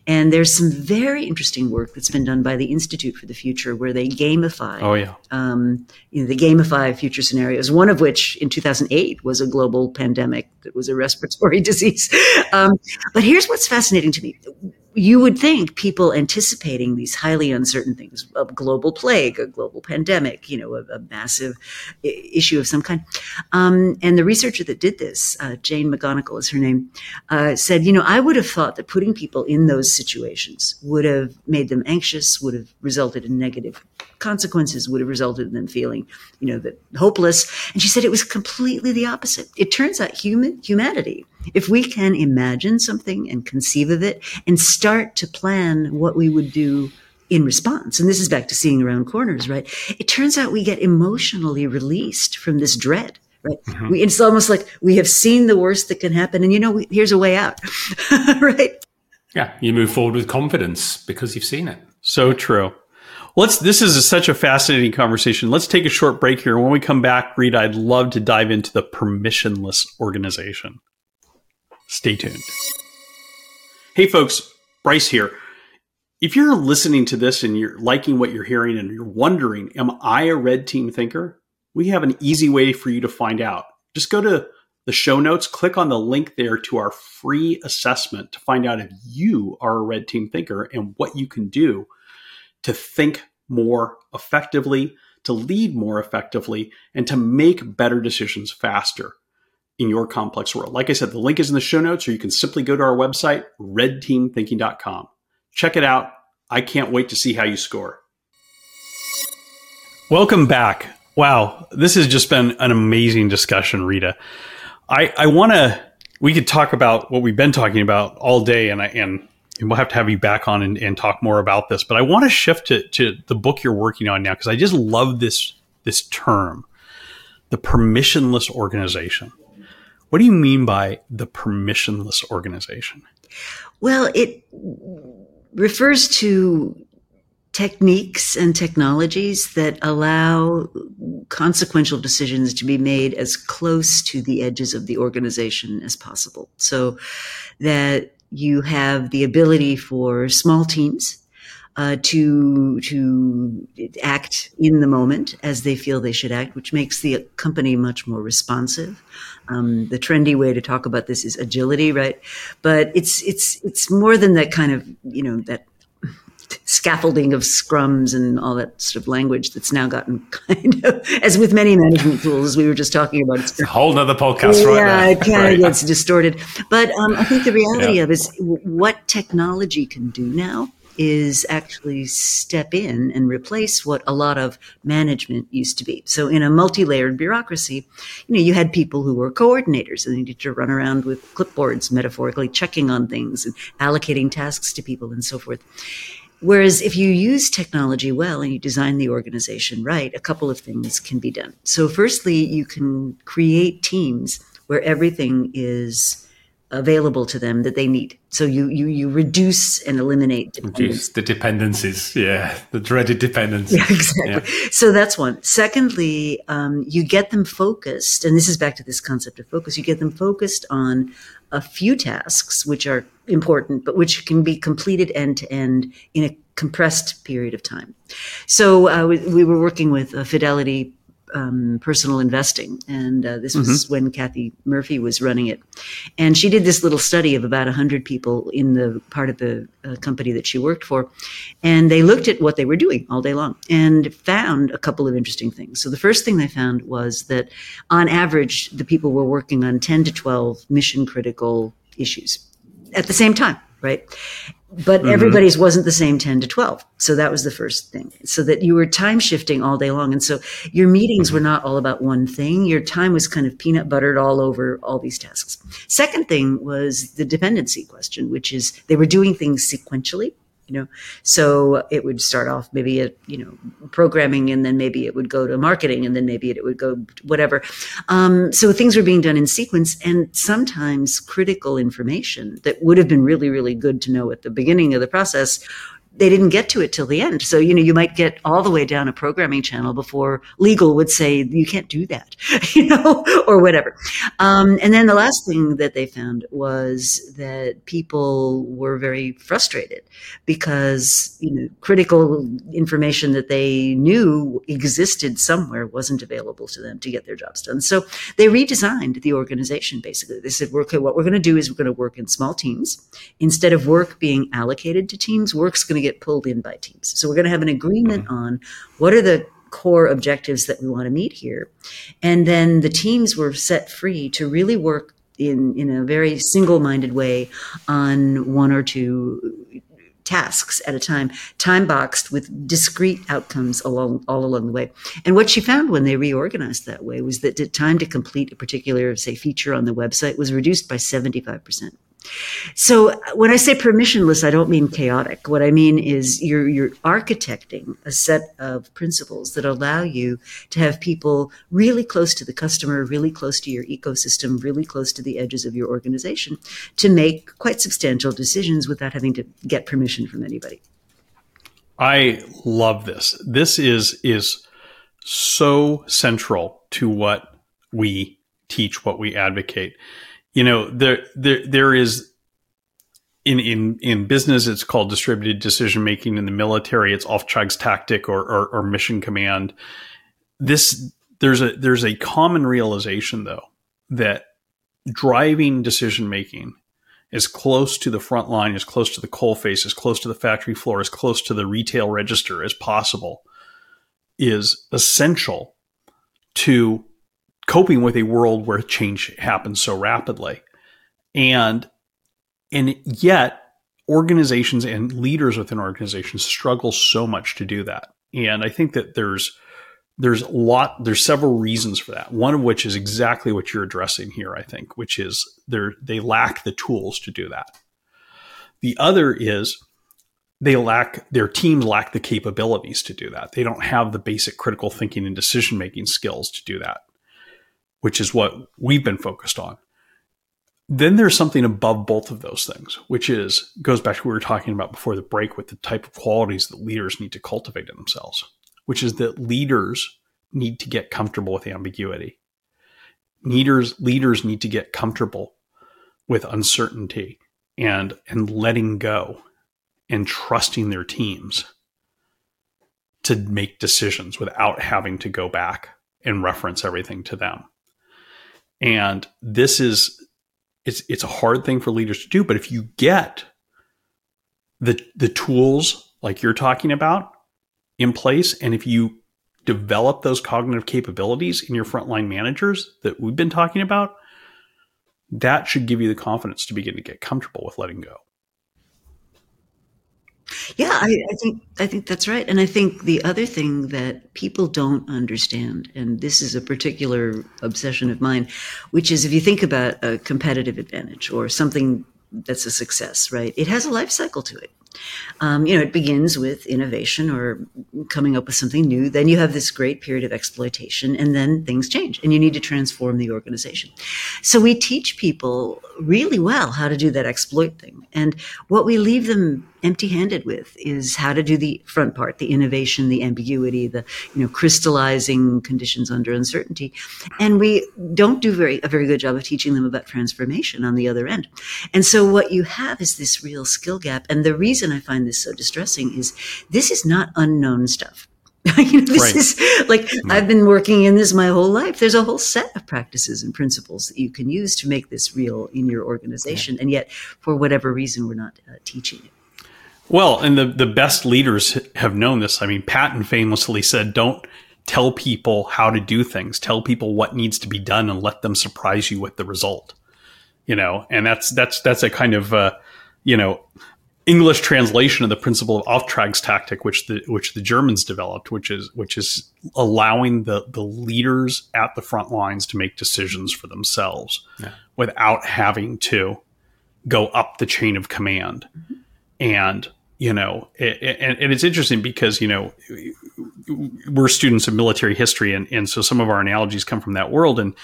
And there's some very interesting work that's been done by the Institute for the Future where they gamify. Oh, yeah. Um, you know, they gamify future scenarios, one of which in 2008 was a global pandemic that was a respiratory disease. Um, but here's what's fascinating to me you would think people anticipating these highly uncertain things, a global plague, a global pandemic, you know, a, a massive issue of some kind. Um, and the researcher that did this, uh, Jane McGonigal is her name, uh, said, you know, I would have thought that putting people in those situations would have made them anxious, would have resulted in negative consequences would have resulted in them feeling, you know, that hopeless. And she said it was completely the opposite. It turns out human humanity, if we can imagine something and conceive of it and start to plan what we would do in response, and this is back to seeing around corners, right? It turns out we get emotionally released from this dread. Right. Mm-hmm. We, it's almost like we have seen the worst that can happen, and you know, we, here's a way out. right. Yeah, you move forward with confidence because you've seen it. So true. Let's. This is a, such a fascinating conversation. Let's take a short break here. When we come back, Rita, I'd love to dive into the permissionless organization. Stay tuned. Hey, folks, Bryce here. If you're listening to this and you're liking what you're hearing and you're wondering, am I a red team thinker? We have an easy way for you to find out. Just go to the show notes, click on the link there to our free assessment to find out if you are a red team thinker and what you can do to think more effectively, to lead more effectively, and to make better decisions faster in your complex world. Like I said, the link is in the show notes, or you can simply go to our website, redteamthinking.com. Check it out. I can't wait to see how you score. Welcome back. Wow, this has just been an amazing discussion, Rita. I, I want to, we could talk about what we've been talking about all day, and I, and and we'll have to have you back on and, and talk more about this. But I want to shift to, to the book you're working on now because I just love this this term, the permissionless organization. What do you mean by the permissionless organization? Well, it refers to techniques and technologies that allow consequential decisions to be made as close to the edges of the organization as possible. So that you have the ability for small teams uh, to to act in the moment as they feel they should act, which makes the company much more responsive. Um, the trendy way to talk about this is agility, right? But it's it's it's more than that kind of you know that scaffolding of scrums and all that sort of language that's now gotten kind of, as with many management tools, we were just talking about. It's a whole nother podcast, yeah, right? Yeah, it kind of gets distorted. But um, I think the reality yeah. of is what technology can do now is actually step in and replace what a lot of management used to be. So in a multi-layered bureaucracy, you know, you had people who were coordinators and they needed to run around with clipboards, metaphorically checking on things and allocating tasks to people and so forth. Whereas if you use technology well and you design the organization right, a couple of things can be done. So firstly, you can create teams where everything is available to them that they need. So you you you reduce and eliminate reduce the dependencies. Yeah, the dreaded dependencies. Yeah, exactly. Yeah. So that's one. Secondly, um, you get them focused, and this is back to this concept of focus. You get them focused on a few tasks which are important, but which can be completed end to end in a compressed period of time. So uh, we, we, were working with a Fidelity um, personal investing. And uh, this was mm-hmm. when Kathy Murphy was running it. And she did this little study of about 100 people in the part of the uh, company that she worked for. And they looked at what they were doing all day long and found a couple of interesting things. So the first thing they found was that on average, the people were working on 10 to 12 mission critical issues at the same time right? But mm-hmm. everybody's wasn't the same 10 to 12. So that was the first thing. So that you were time shifting all day long. And so your meetings mm-hmm. were not all about one thing. Your time was kind of peanut buttered all over all these tasks. Second thing was the dependency question, which is they were doing things sequentially you know? So it would start off maybe at you know programming and then maybe it would go to marketing and then maybe it would go whatever. Um, so things were being done in sequence and sometimes critical information that would have been really really good to know at the beginning of the process they didn't get to it till the end. So, you know, you might get all the way down a programming channel before legal would say you can't do that, you know, or whatever. Um, and then the last thing that they found was that people were very frustrated because, you know, critical information that they knew existed somewhere wasn't available to them to get their jobs done. So they redesigned the organization basically. They said, okay, what we're going to do is we're going to work in small teams. Instead of work being allocated to teams, work's going to get pulled in by teams. So we're going to have an agreement mm-hmm. on what are the core objectives that we want to meet here. And then the teams were set free to really work in, in a very single minded way on one or two tasks at a time, time boxed with discrete outcomes along all along the way. And what she found when they reorganized that way was that the time to complete a particular, say, feature on the website was reduced by 75%. So uh, when I say permissionless, I don't mean chaotic. What I mean is you're you're architecting a set of principles that allow you to have people really close to the customer, really close to your ecosystem, really close to the edges of your organization to make quite substantial decisions without having to get permission from anybody. I love this. This is is so central to what we teach, what we advocate you know there there there is in in in business it's called distributed decision making in the military. It's Auftragstaktik or, or or mission command. This there's a there's a common realization though that driving decision making as close to the front line as close to the coal face as close to the factory floor as close to the retail register as possible is essential to coping with a world where change happens so rapidly. And and yet organizations and leaders within organizations struggle so much to do that. And I think that there's there's a lot there's several reasons for that. One of which is exactly what you're addressing here, I think, which is they they lack the tools to do that. The other is they lack their teams lack the capabilities to do that. They don't have the basic critical thinking and decision making skills to do that, which is what we've been focused on. Then there's something above both of those things, which is goes back to what we were talking about before the break with the type of qualities that leaders need to cultivate in themselves, which is that leaders need to get comfortable with ambiguity. Leaders leaders need to get comfortable with uncertainty and and letting go and trusting their teams to make decisions without having to go back and reference everything to them. And this is it's it's a hard thing for leaders to do, but if you get the the tools like you're talking about in place and if you develop those cognitive capabilities in your frontline managers that we've been talking about, that should give you the confidence to begin to get comfortable with letting go. Yeah, I, I, think I think that's right, and I think the other thing that people don't understand, and this is a particular obsession of mine, which is if you think about a competitive advantage or something that's a success, right? It has a life cycle to it. Um, you know, it begins with innovation or coming up with something new. Then you have this great period of exploitation, and then things change, and you need to transform the organization. So we teach people really well how to do that exploit thing. And what we leave them empty handed with is how to do the front part, the innovation, the ambiguity, the, you know, crystallizing conditions under uncertainty. And we don't do very, a very good job of teaching them about transformation on the other end. And so what you have is this real skill gap. And the reason I find this so distressing is this is not unknown stuff. you know, this right. is like right. I've been working in this my whole life. There's a whole set of practices and principles that you can use to make this real in your organization, yeah. and yet, for whatever reason, we're not uh, teaching it. Well, and the the best leaders have known this. I mean, Patton famously said, "Don't tell people how to do things. Tell people what needs to be done, and let them surprise you with the result." You know, and that's that's that's a kind of uh, you know English translation of the principle of Auftragstaktik, which the which the Germans developed, which is which is allowing the the leaders at the front lines to make decisions for themselves yeah. without having to go up the chain of command. Mm-hmm. And you know, and, and it's interesting because you know we're students of military history, and and so some of our analogies come from that world, and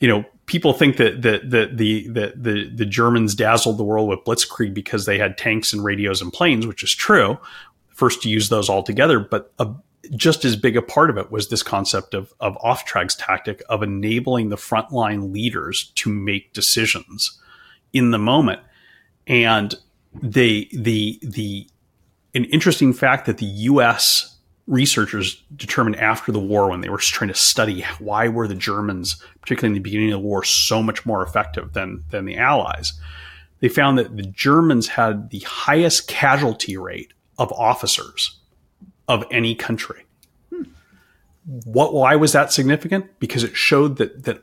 you know people think that that that the that the the Germans dazzled the world with blitzkrieg because they had tanks and radios and planes, which is true. First to use those all together, but a, just as big a part of it was this concept of of Auftragstaktik of enabling the frontline leaders to make decisions in the moment, and they the the an interesting fact that the U.S researchers determined after the war when they were trying to study why were the Germans, particularly in the beginning of the war, so much more effective than than the Allies. They found that the Germans had the highest casualty rate of officers of any country. What why was that significant? Because it showed that that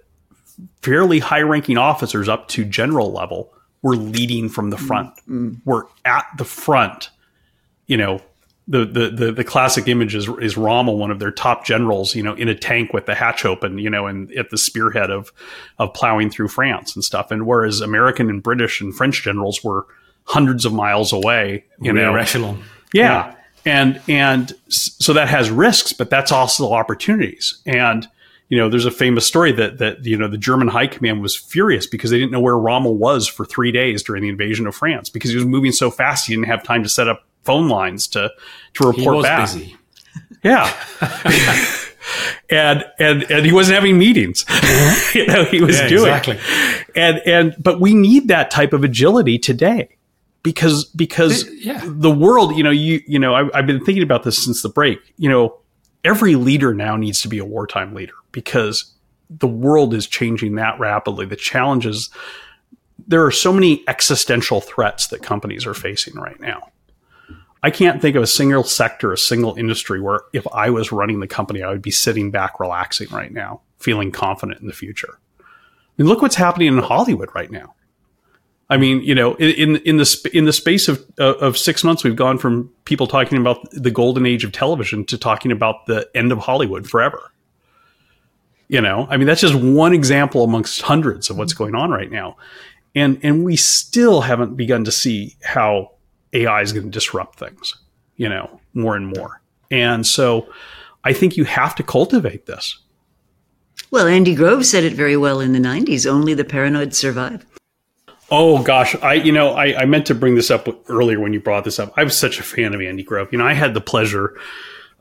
fairly high-ranking officers up to general level were leading from the front. Mm-hmm. Were at the front, you know, the, the, the, the, classic image is, is Rommel, one of their top generals, you know, in a tank with the hatch open, you know, and at the spearhead of, of plowing through France and stuff. And whereas American and British and French generals were hundreds of miles away, you know, echelon. Yeah. yeah. And, and so that has risks, but that's also opportunities. And, you know, there's a famous story that, that, you know, the German high command was furious because they didn't know where Rommel was for three days during the invasion of France because he was moving so fast. He didn't have time to set up phone lines to to report back. Busy. Yeah. and and and he wasn't having meetings. you know, he was yeah, doing exactly. And and but we need that type of agility today because because yeah. the world, you know, you you know, I, I've been thinking about this since the break. You know, every leader now needs to be a wartime leader because the world is changing that rapidly. The challenges there are so many existential threats that companies are facing right now I can't think of a single sector, a single industry where if I was running the company, I would be sitting back, relaxing right now, feeling confident in the future. I mean, look what's happening in Hollywood right now. I mean, you know, in in the in the space of of six months, we've gone from people talking about the golden age of television to talking about the end of Hollywood forever. You know, I mean, that's just one example amongst hundreds of what's mm-hmm. going on right now. and and we still haven't begun to see how AI is going to disrupt things, you know, more and more. And so, I think you have to cultivate this. Well, Andy Grove said it very well in the '90s. Only the paranoid survive. Oh gosh, I you know I, I meant to bring this up earlier when you brought this up. I was such a fan of Andy Grove. You know, I had the pleasure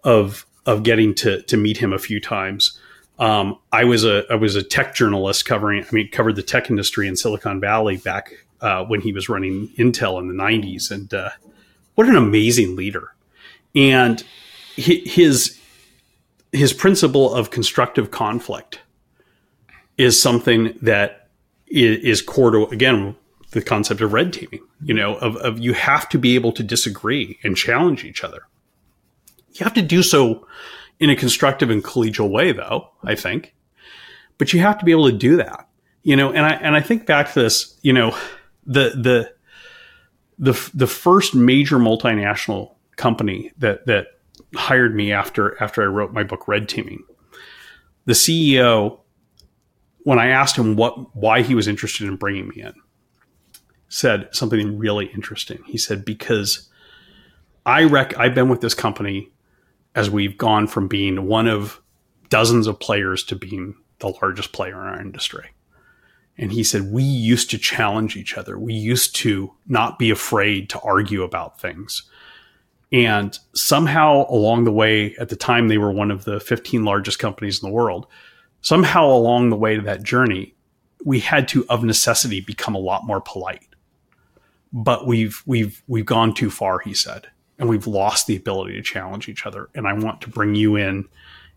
of of getting to to meet him a few times. Um, I was a I was a tech journalist covering I mean covered the tech industry in Silicon Valley back uh, when he was running Intel in the '90s, and uh, what an amazing leader! And his his principle of constructive conflict is something that is core to again the concept of red teaming. You know, of, of you have to be able to disagree and challenge each other. You have to do so in a constructive and collegial way, though, I think. But you have to be able to do that. You know, and I and I think back to this, you know, the the the the first major multinational company that that hired me after after I wrote my book Red Teaming. The CEO when I asked him what why he was interested in bringing me in, said something really interesting. He said because I rec I've been with this company as we've gone from being one of dozens of players to being the largest player in our industry. And he said, We used to challenge each other. We used to not be afraid to argue about things. And somehow along the way, at the time, they were one of the 15 largest companies in the world. Somehow along the way to that journey, we had to, of necessity, become a lot more polite. But we've, we've, we've gone too far, he said and we've lost the ability to challenge each other. And I want to bring you in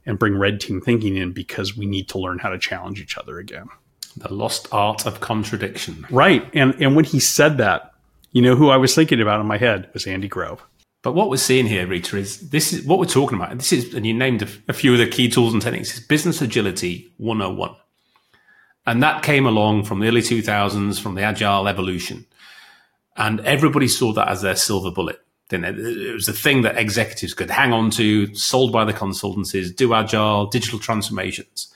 and bring red team thinking in because we need to learn how to challenge each other again. The lost art of contradiction. Right. And and when he said that, you know who I was thinking about in my head was Andy Grove. But what we're seeing here, Rita, is this is what we're talking about. This is, and you named a, a few of the key tools and techniques, is business agility 101. And that came along from the early 2000s, from the agile evolution. And everybody saw that as their silver bullet. Then it was a thing that executives could hang on to, sold by the consultancies, do agile, digital transformations.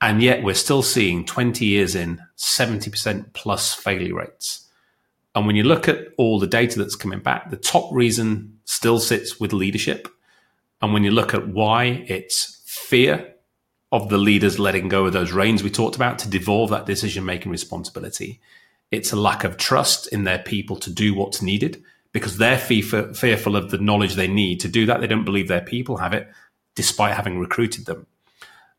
And yet we're still seeing 20 years in 70% plus failure rates. And when you look at all the data that's coming back, the top reason still sits with leadership. And when you look at why, it's fear of the leaders letting go of those reins we talked about to devolve that decision making responsibility. It's a lack of trust in their people to do what's needed because they're fearful of the knowledge they need to do that. They don't believe their people have it, despite having recruited them.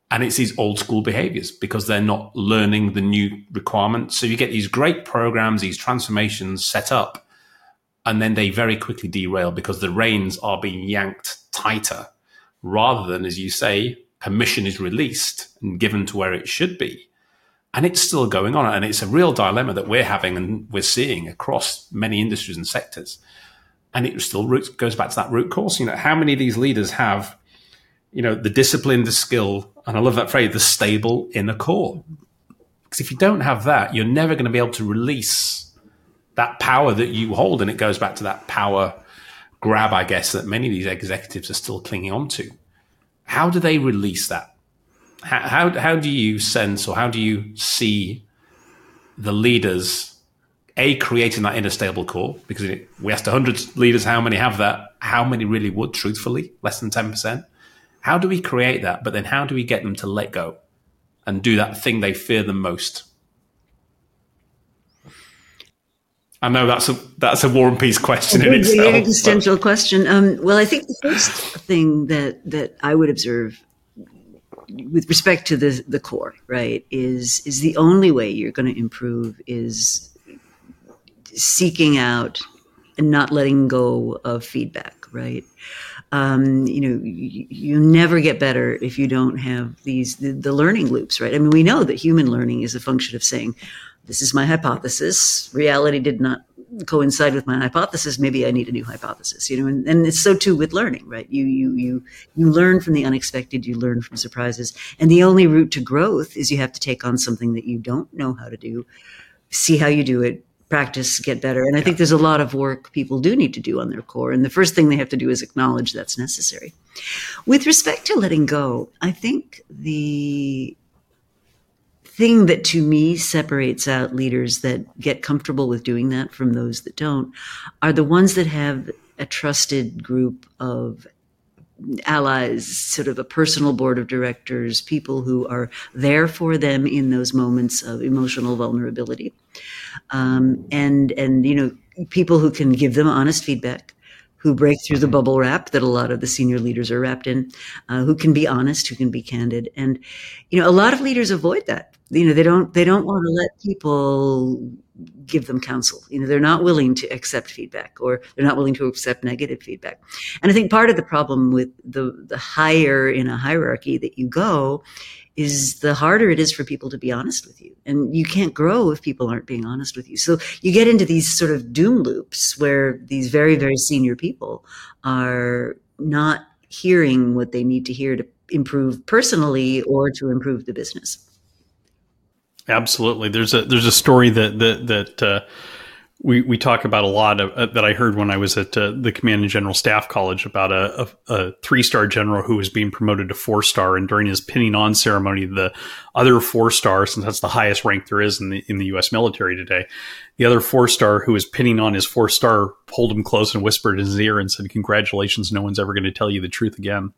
And it's these old school behaviors because they're not learning the new requirements. So you get these great programs, these transformations set up, and then they very quickly derail because the reins are being yanked tighter rather than, as you say, permission is released and given to where it should be and it's still going on. And it's a real dilemma that we're having and we're seeing across many industries and sectors. And it still goes back to that root cause. You know, how many of these leaders have, you know, the discipline, the skill, and I love that phrase, the stable inner core. Because if you don't have that, you're never going to be able to release that power that you hold. And it goes back to that power grab, I guess, that many of these executives are still clinging on to. How do they release that? How, how do you sense or how do you see the leaders a creating that inner stable core because we asked 100 leaders how many have that how many really would truthfully less than 10% how do we create that but then how do we get them to let go and do that thing they fear the most I know that's a that's a war and peace question in itself. existential but. question. Um, well, I think the first thing that that I would observe with respect to the the core, right, is is the only way you're going to improve is seeking out and not letting go of feedback, right? Um, you know, you, you, never get better if you don't have these the, the learning loops, right? I mean, we know that human learning is a function of saying, "This is my hypothesis. Reality did not coincide with my hypothesis, maybe I need a new hypothesis, you know, and, and it's so too with learning, right? You, you, you, you learn from the unexpected, you learn from surprises. And the only route to growth is you have to take on something that you don't know how to do, see how you do it, practice, get better. And I think there's a lot of work people do need to do on their core. And the first thing they have to do is acknowledge that's necessary. With respect to letting go, I think the thing that to me separates out leaders that get comfortable with doing that from those that don't are the ones that have a trusted group of allies, sort of a personal board of directors, people who are there for them in those moments of emotional vulnerability, um, and and you know people who can give them honest feedback, who break through the bubble wrap that a lot of the senior leaders are wrapped in, uh, who can be honest, who can be candid, and you know a lot of leaders avoid that. You know they don't they don't want to let people give them counsel. You know, they're not willing to accept feedback or they're not willing to accept negative feedback. And I think part of the problem with the, the higher in a hierarchy that you go is the harder it is for people to be honest with you. And you can't grow if people aren't being honest with you. So you get into these sort of doom loops where these very, very senior people are not hearing what they need to hear to improve personally or to improve the business. Absolutely. There's a there's a story that that that uh, we we talk about a lot of, uh, that I heard when I was at uh, the Command and General Staff College about a, a, a three star general who was being promoted to four star, and during his pinning on ceremony, the other four star, since that's the highest rank there is in the in the U.S. military today, the other four star who was pinning on his four star pulled him close and whispered in his ear and said, "Congratulations, no one's ever going to tell you the truth again."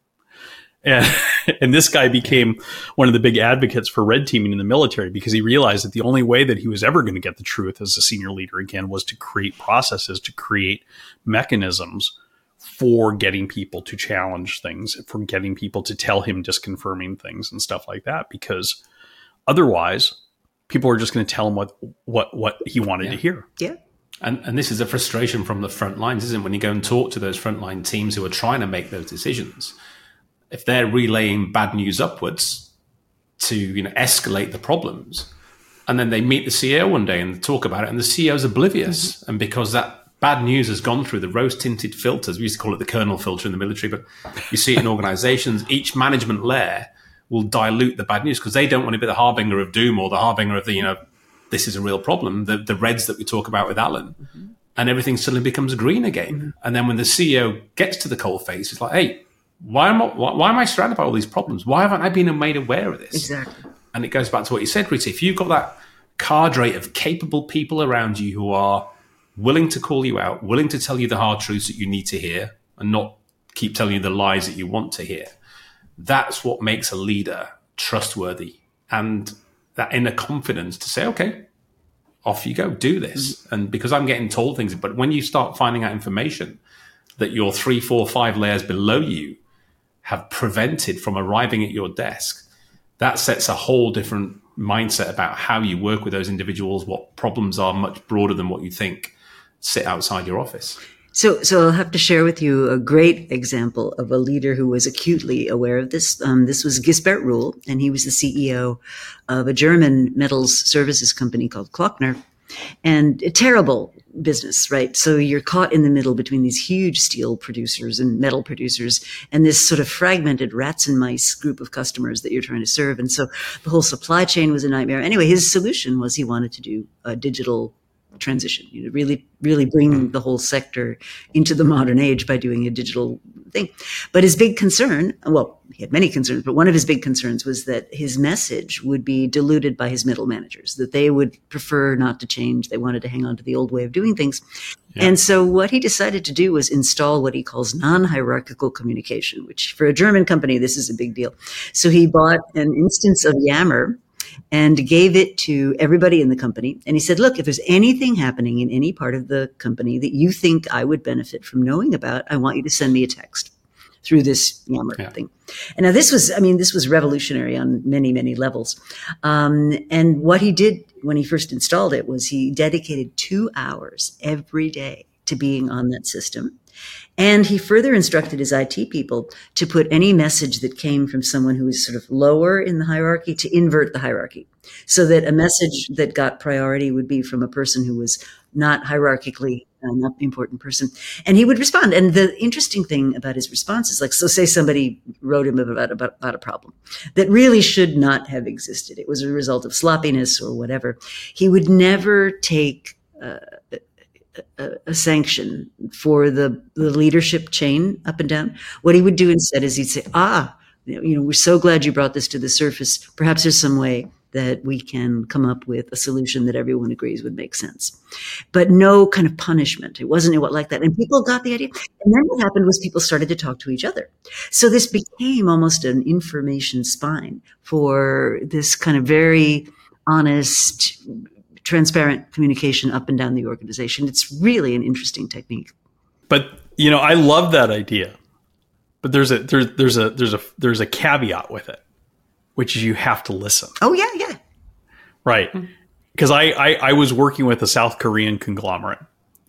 And, and this guy became one of the big advocates for red teaming in the military because he realized that the only way that he was ever going to get the truth as a senior leader again was to create processes, to create mechanisms for getting people to challenge things, for getting people to tell him disconfirming things and stuff like that. Because otherwise, people are just going to tell him what what what he wanted yeah. to hear. Yeah. And, and this is a frustration from the front lines, isn't it? When you go and talk to those frontline teams who are trying to make those decisions, if they're relaying bad news upwards to you know escalate the problems, and then they meet the CEO one day and talk about it, and the CEO is oblivious, mm-hmm. and because that bad news has gone through the rose tinted filters, we used to call it the colonel filter in the military, but you see it in organizations, each management layer will dilute the bad news because they don't want to be the harbinger of doom or the harbinger of the you know this is a real problem. The the reds that we talk about with Alan. Mm-hmm. And everything suddenly becomes green again. Mm-hmm. And then when the CEO gets to the coal face, it's like, hey, why am I, why, why, am I surrounded by all these problems? Why haven't I been made aware of this? Exactly. And it goes back to what you said, Rita. If you've got that cadre of capable people around you who are willing to call you out, willing to tell you the hard truths that you need to hear, and not keep telling you the lies that you want to hear, that's what makes a leader trustworthy and that inner confidence to say, okay, off you go, do this. Mm-hmm. And because I'm getting told things, but when you start finding out information that you're three, four, five layers below you have prevented from arriving at your desk, that sets a whole different mindset about how you work with those individuals, what problems are much broader than what you think sit outside your office. So, so I'll have to share with you a great example of a leader who was acutely aware of this. Um, this was Gisbert Ruhl, and he was the CEO of a German metals services company called Klöckner and a terrible business, right? So you're caught in the middle between these huge steel producers and metal producers and this sort of fragmented rats and mice group of customers that you're trying to serve. And so the whole supply chain was a nightmare. Anyway, his solution was he wanted to do a digital transition, you know, really, really bring hmm. the whole sector into the modern age by doing a digital thing. But his big concern, well, he had many concerns, but one of his big concerns was that his message would be diluted by his middle managers, that they would prefer not to change. They wanted to hang on to the old way of doing things. Yeah. And so what he decided to do was install what he calls non-hierarchical communication, which for a German company, this is a big deal. So he bought an instance of Yammer, and gave it to everybody in the company. And he said, look, if there's anything happening in any part of the company that you think I would benefit from knowing about, I want you to send me a text through this Yammer yeah. thing. And now this was, I mean, this was revolutionary on many, many levels. Um, and what he did when he first installed it was he dedicated two hours every day to being on that system. And he further instructed his IT people to put any message that came from someone who was sort of lower in the hierarchy to invert the hierarchy so that a message that got priority would be from a person who was not hierarchically an important person. And he would respond. And the interesting thing about his response is like, so say somebody wrote him about, about, about a problem that really should not have existed. It was a result of sloppiness or whatever. He would never take uh, a, a, sanction for the, the leadership chain up and down. What he would do instead is he'd say, ah, you know, we're so glad you brought this to the surface. Perhaps there's some way that we can come up with a solution that everyone agrees would make sense. But no kind of punishment. It wasn't what like that. And people got the idea. And then what happened was people started to talk to each other. So this became almost an information spine for this kind of very honest, transparent communication up and down the organization. It's really an interesting technique. But you know, I love that idea. But there's a there's there's a there's a there's a caveat with it which is you have to listen. Oh yeah, yeah. Right. Because I, I, I was working with a South Korean conglomerate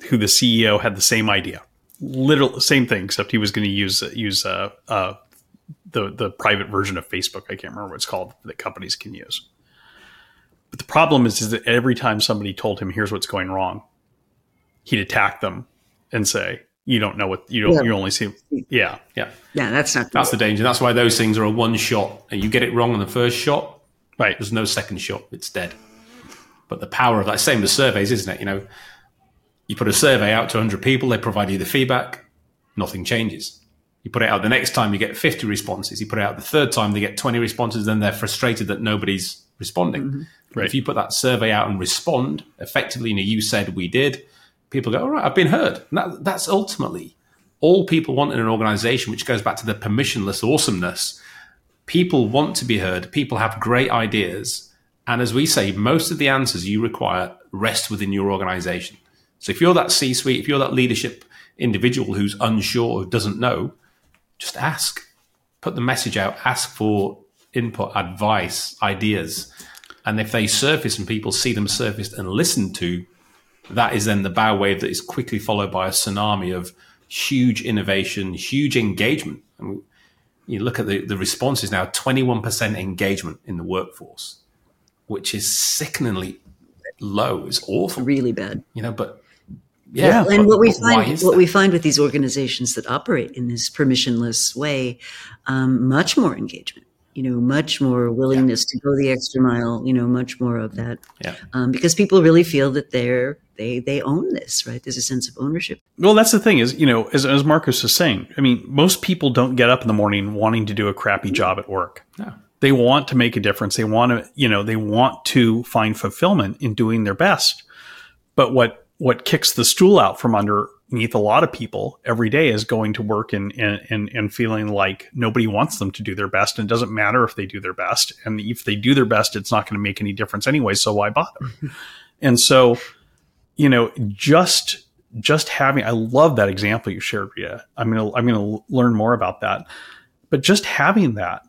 who the CEO had the same idea, literal same thing, except he was going to use use uh, uh, the the private version of Facebook. I can't remember what it's called that companies can use. But the problem is, is that every time somebody told him, "Here's what's going wrong," he'd attack them and say, you don't know what you don't yeah. you only see yeah yeah. Yeah that's not that's the danger. That's why those things are a one shot. And you get it wrong on the first shot right. there's no second shot it's dead. But the power of that same with surveys isn't it? You know you put a survey out to 100 people they provide you the feedback nothing changes. You put it out the next time you get 50 responses. You put it out the third time they get 20 responses then they're frustrated that nobody's responding. Mm-hmm. Right. if you put that survey out and respond effectively you know you said we did people go, all right, I've been heard. And that, that's ultimately all people want in an organization, which goes back to the permissionless awesomeness. People want to be heard. People have great ideas. And as we say, most of the answers you require rest within your organization. So if you're that C suite, if you're that leadership individual who's unsure, who doesn't know, just ask. Put the message out, ask for input, advice, ideas. And if they surface and people see them surfaced and listened to, that is then the bow wave that is quickly followed by a tsunami of huge innovation, huge engagement. And you look at the, the responses now 21% engagement in the workforce, which is sickeningly low. It's awful. Really bad. You know, but yeah, and what we find what we find with these organizations that operate in this permissionless way, um, much more engagement you know, much more willingness yeah. to go the extra mile, you know, much more of that. Yeah. Um, because people really feel that they're, they, they own this, right? There's a sense of ownership. Well, that's the thing is, you know, as, as Marcus was saying, I mean, most people don't get up in the morning wanting to do a crappy job at work. No. They want to make a difference. They want to, you know, they want to find fulfillment in doing their best. But what, what kicks the stool out from under underneath a lot of people every day is going to work and, and, and, feeling like nobody wants them to do their best. And it doesn't matter if they do their best. And if they do their best, it's not going to make any difference anyway. So why bother? and so, you know, just, just having, I love that example you shared, Rita. I'm going to, I'm going to learn more about that. But just having that,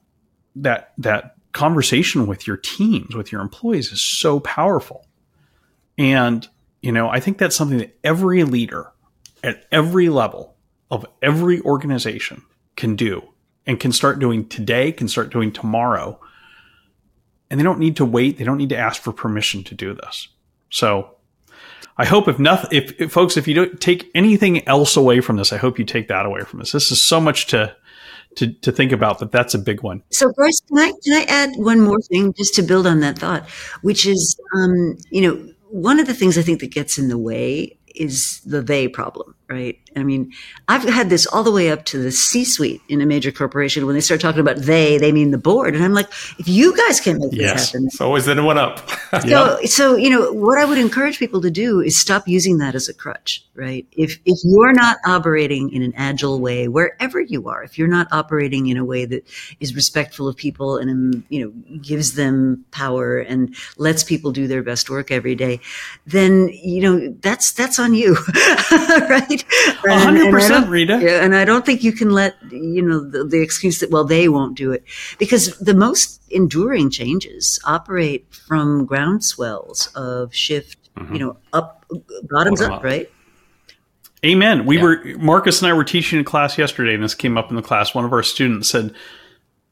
that, that conversation with your teams, with your employees is so powerful. And, you know, I think that's something that every leader at every level of every organization can do and can start doing today, can start doing tomorrow. And they don't need to wait. They don't need to ask for permission to do this. So I hope if nothing, if, if, folks, if you don't take anything else away from this, I hope you take that away from this. This is so much to, to, to think about, but that's a big one. So Bryce, can I, can I add one more thing just to build on that thought, which is, um, you know, one of the things I think that gets in the way is the they problem, right? I mean, I've had this all the way up to the C suite in a major corporation. When they start talking about they, they mean the board. And I'm like, if you guys can't make yes. this happen. It's always the one up. so, so, you know, what I would encourage people to do is stop using that as a crutch, right? If, if you're not operating in an agile way, wherever you are, if you're not operating in a way that is respectful of people and, um, you know, gives them power and lets people do their best work every day, then, you know, that's, that's on you, right? Hundred percent, Rita. Yeah, and I don't think you can let you know the, the, excuse that well they won't do it because the most enduring changes operate from groundswells of shift, mm-hmm. you know, up bottoms up, up, right? Amen. We yeah. were Marcus and I were teaching a class yesterday, and this came up in the class. One of our students said,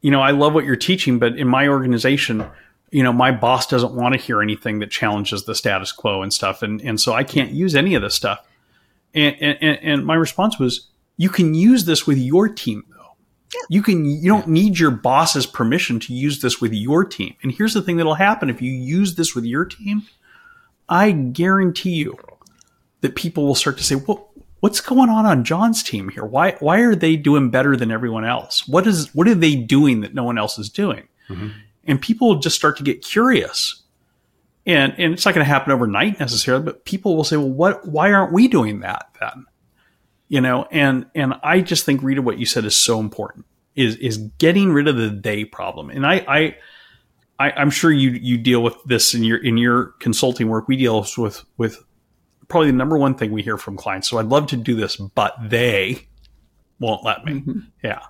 "You know, I love what you're teaching, but in my organization." you know, my boss doesn't want to hear anything that challenges the status quo and stuff. And, and so I can't use any of this stuff. And, and, and my response was, you can use this with your team though. Yeah. You can, you don't need your boss's permission to use this with your team. And here's the thing that'll happen if you use this with your team. I guarantee you that people will start to say, well, what's going on on John's team here? Why, why are they doing better than everyone else? What is, what are they doing that no one else is doing? Mm-hmm. and people will just start to get curious. And, and it's not going to happen overnight necessarily, but people will say, well, what, why aren't we doing that then? You know, and, and I just think, Rita, what you said is so important is, is getting rid of the they problem. And I, I, I, am sure you, you deal with this in your, in your consulting work. We deal with, with probably the number one thing we hear from clients. So I'd love to do this, but they won't let me. Mm-hmm. Yeah.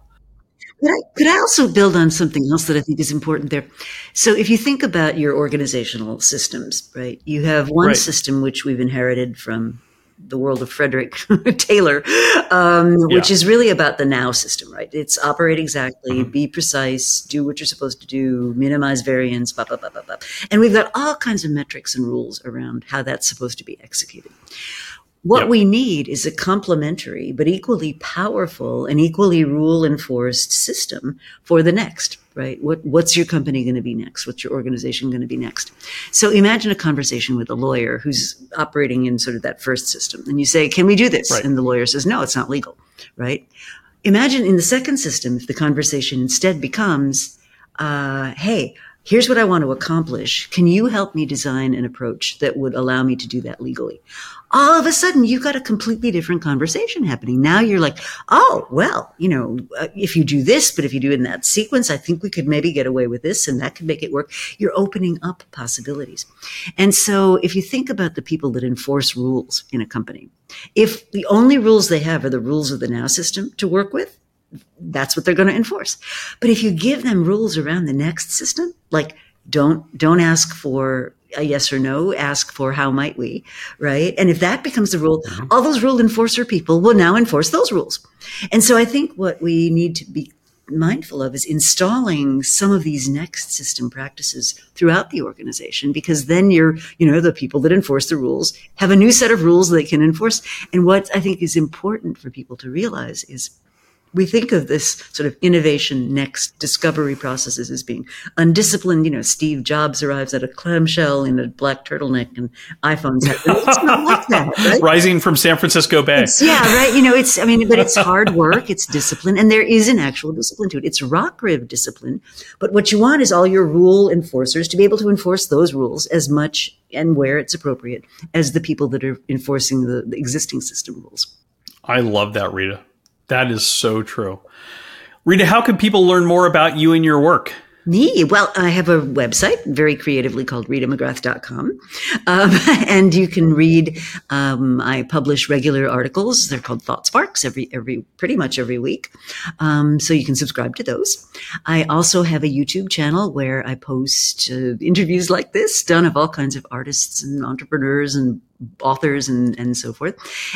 Could I, could I also build on something else that I think is important there? So, if you think about your organizational systems, right, you have one right. system which we've inherited from the world of Frederick Taylor, um, yeah. which is really about the now system, right? It's operate exactly, mm-hmm. be precise, do what you're supposed to do, minimize variance, blah, blah, blah, blah, blah. And we've got all kinds of metrics and rules around how that's supposed to be executed. What yep. we need is a complementary but equally powerful and equally rule enforced system for the next, right? What, what's your company going to be next? What's your organization going to be next? So imagine a conversation with a lawyer who's operating in sort of that first system. And you say, can we do this? Right. And the lawyer says, no, it's not legal, right? Imagine in the second system, if the conversation instead becomes, uh, hey, here's what I want to accomplish. Can you help me design an approach that would allow me to do that legally? all of a sudden you've got a completely different conversation happening. Now you're like, oh, well, you know, uh, if you do this, but if you do it in that sequence, I think we could maybe get away with this and that could make it work. You're opening up possibilities. And so if you think about the people that enforce rules in a company, if the only rules they have are the rules of the now system to work with, that's what they're going to enforce. But if you give them rules around the next system, like don't don't ask for a yes or no, ask for how might we, right? And if that becomes the rule, mm-hmm. all those rule enforcer people will now enforce those rules. And so I think what we need to be mindful of is installing some of these next system practices throughout the organization because then you're you know the people that enforce the rules have a new set of rules they can enforce and what i think is important for people to realize is we think of this sort of innovation next discovery processes as being undisciplined. You know, Steve Jobs arrives at a clamshell in a black turtleneck and iPhones. It's not like that, right? Rising from San Francisco Bay. It's, yeah, right. You know, it's, I mean, but it's hard work. It's discipline and there is an actual discipline to it. It's rock rib discipline. But what you want is all your rule enforcers to be able to enforce those rules as much and where it's appropriate as the people that are enforcing the, the existing system rules. I love that, Rita. That is so true. Rita, how can people learn more about you and your work? Me? Well, I have a website very creatively called ritamcgrath.com. Um, and you can read, um, I publish regular articles. They're called Thought Sparks every, every, pretty much every week. Um, so you can subscribe to those. I also have a YouTube channel where I post uh, interviews like this done of all kinds of artists and entrepreneurs and authors and, and so forth.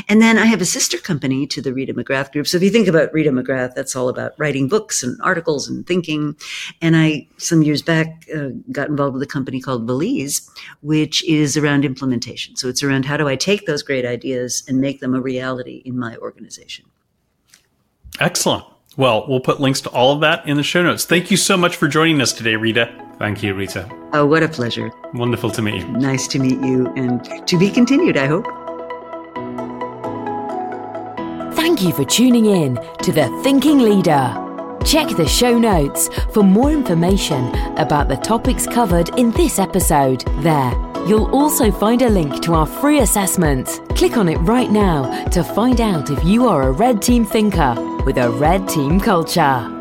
And then I have a sister company to the Rita McGrath group. So if you think about Rita McGrath, that's all about writing books and articles and thinking. And I, some years back, uh, got involved with a company called Valize, which is around implementation. So it's around how do I take those great ideas and make them a reality in my organization. Excellent. Well, we'll put links to all of that in the show notes. Thank you so much for joining us today, Rita. Thank you, Rita. Oh, what a pleasure. Wonderful to meet you. Nice to meet you and to be continued, I hope. Thank you for tuning in to The Thinking Leader. Check the show notes for more information about the topics covered in this episode. There, you'll also find a link to our free assessment. Click on it right now to find out if you are a red team thinker with a red team culture.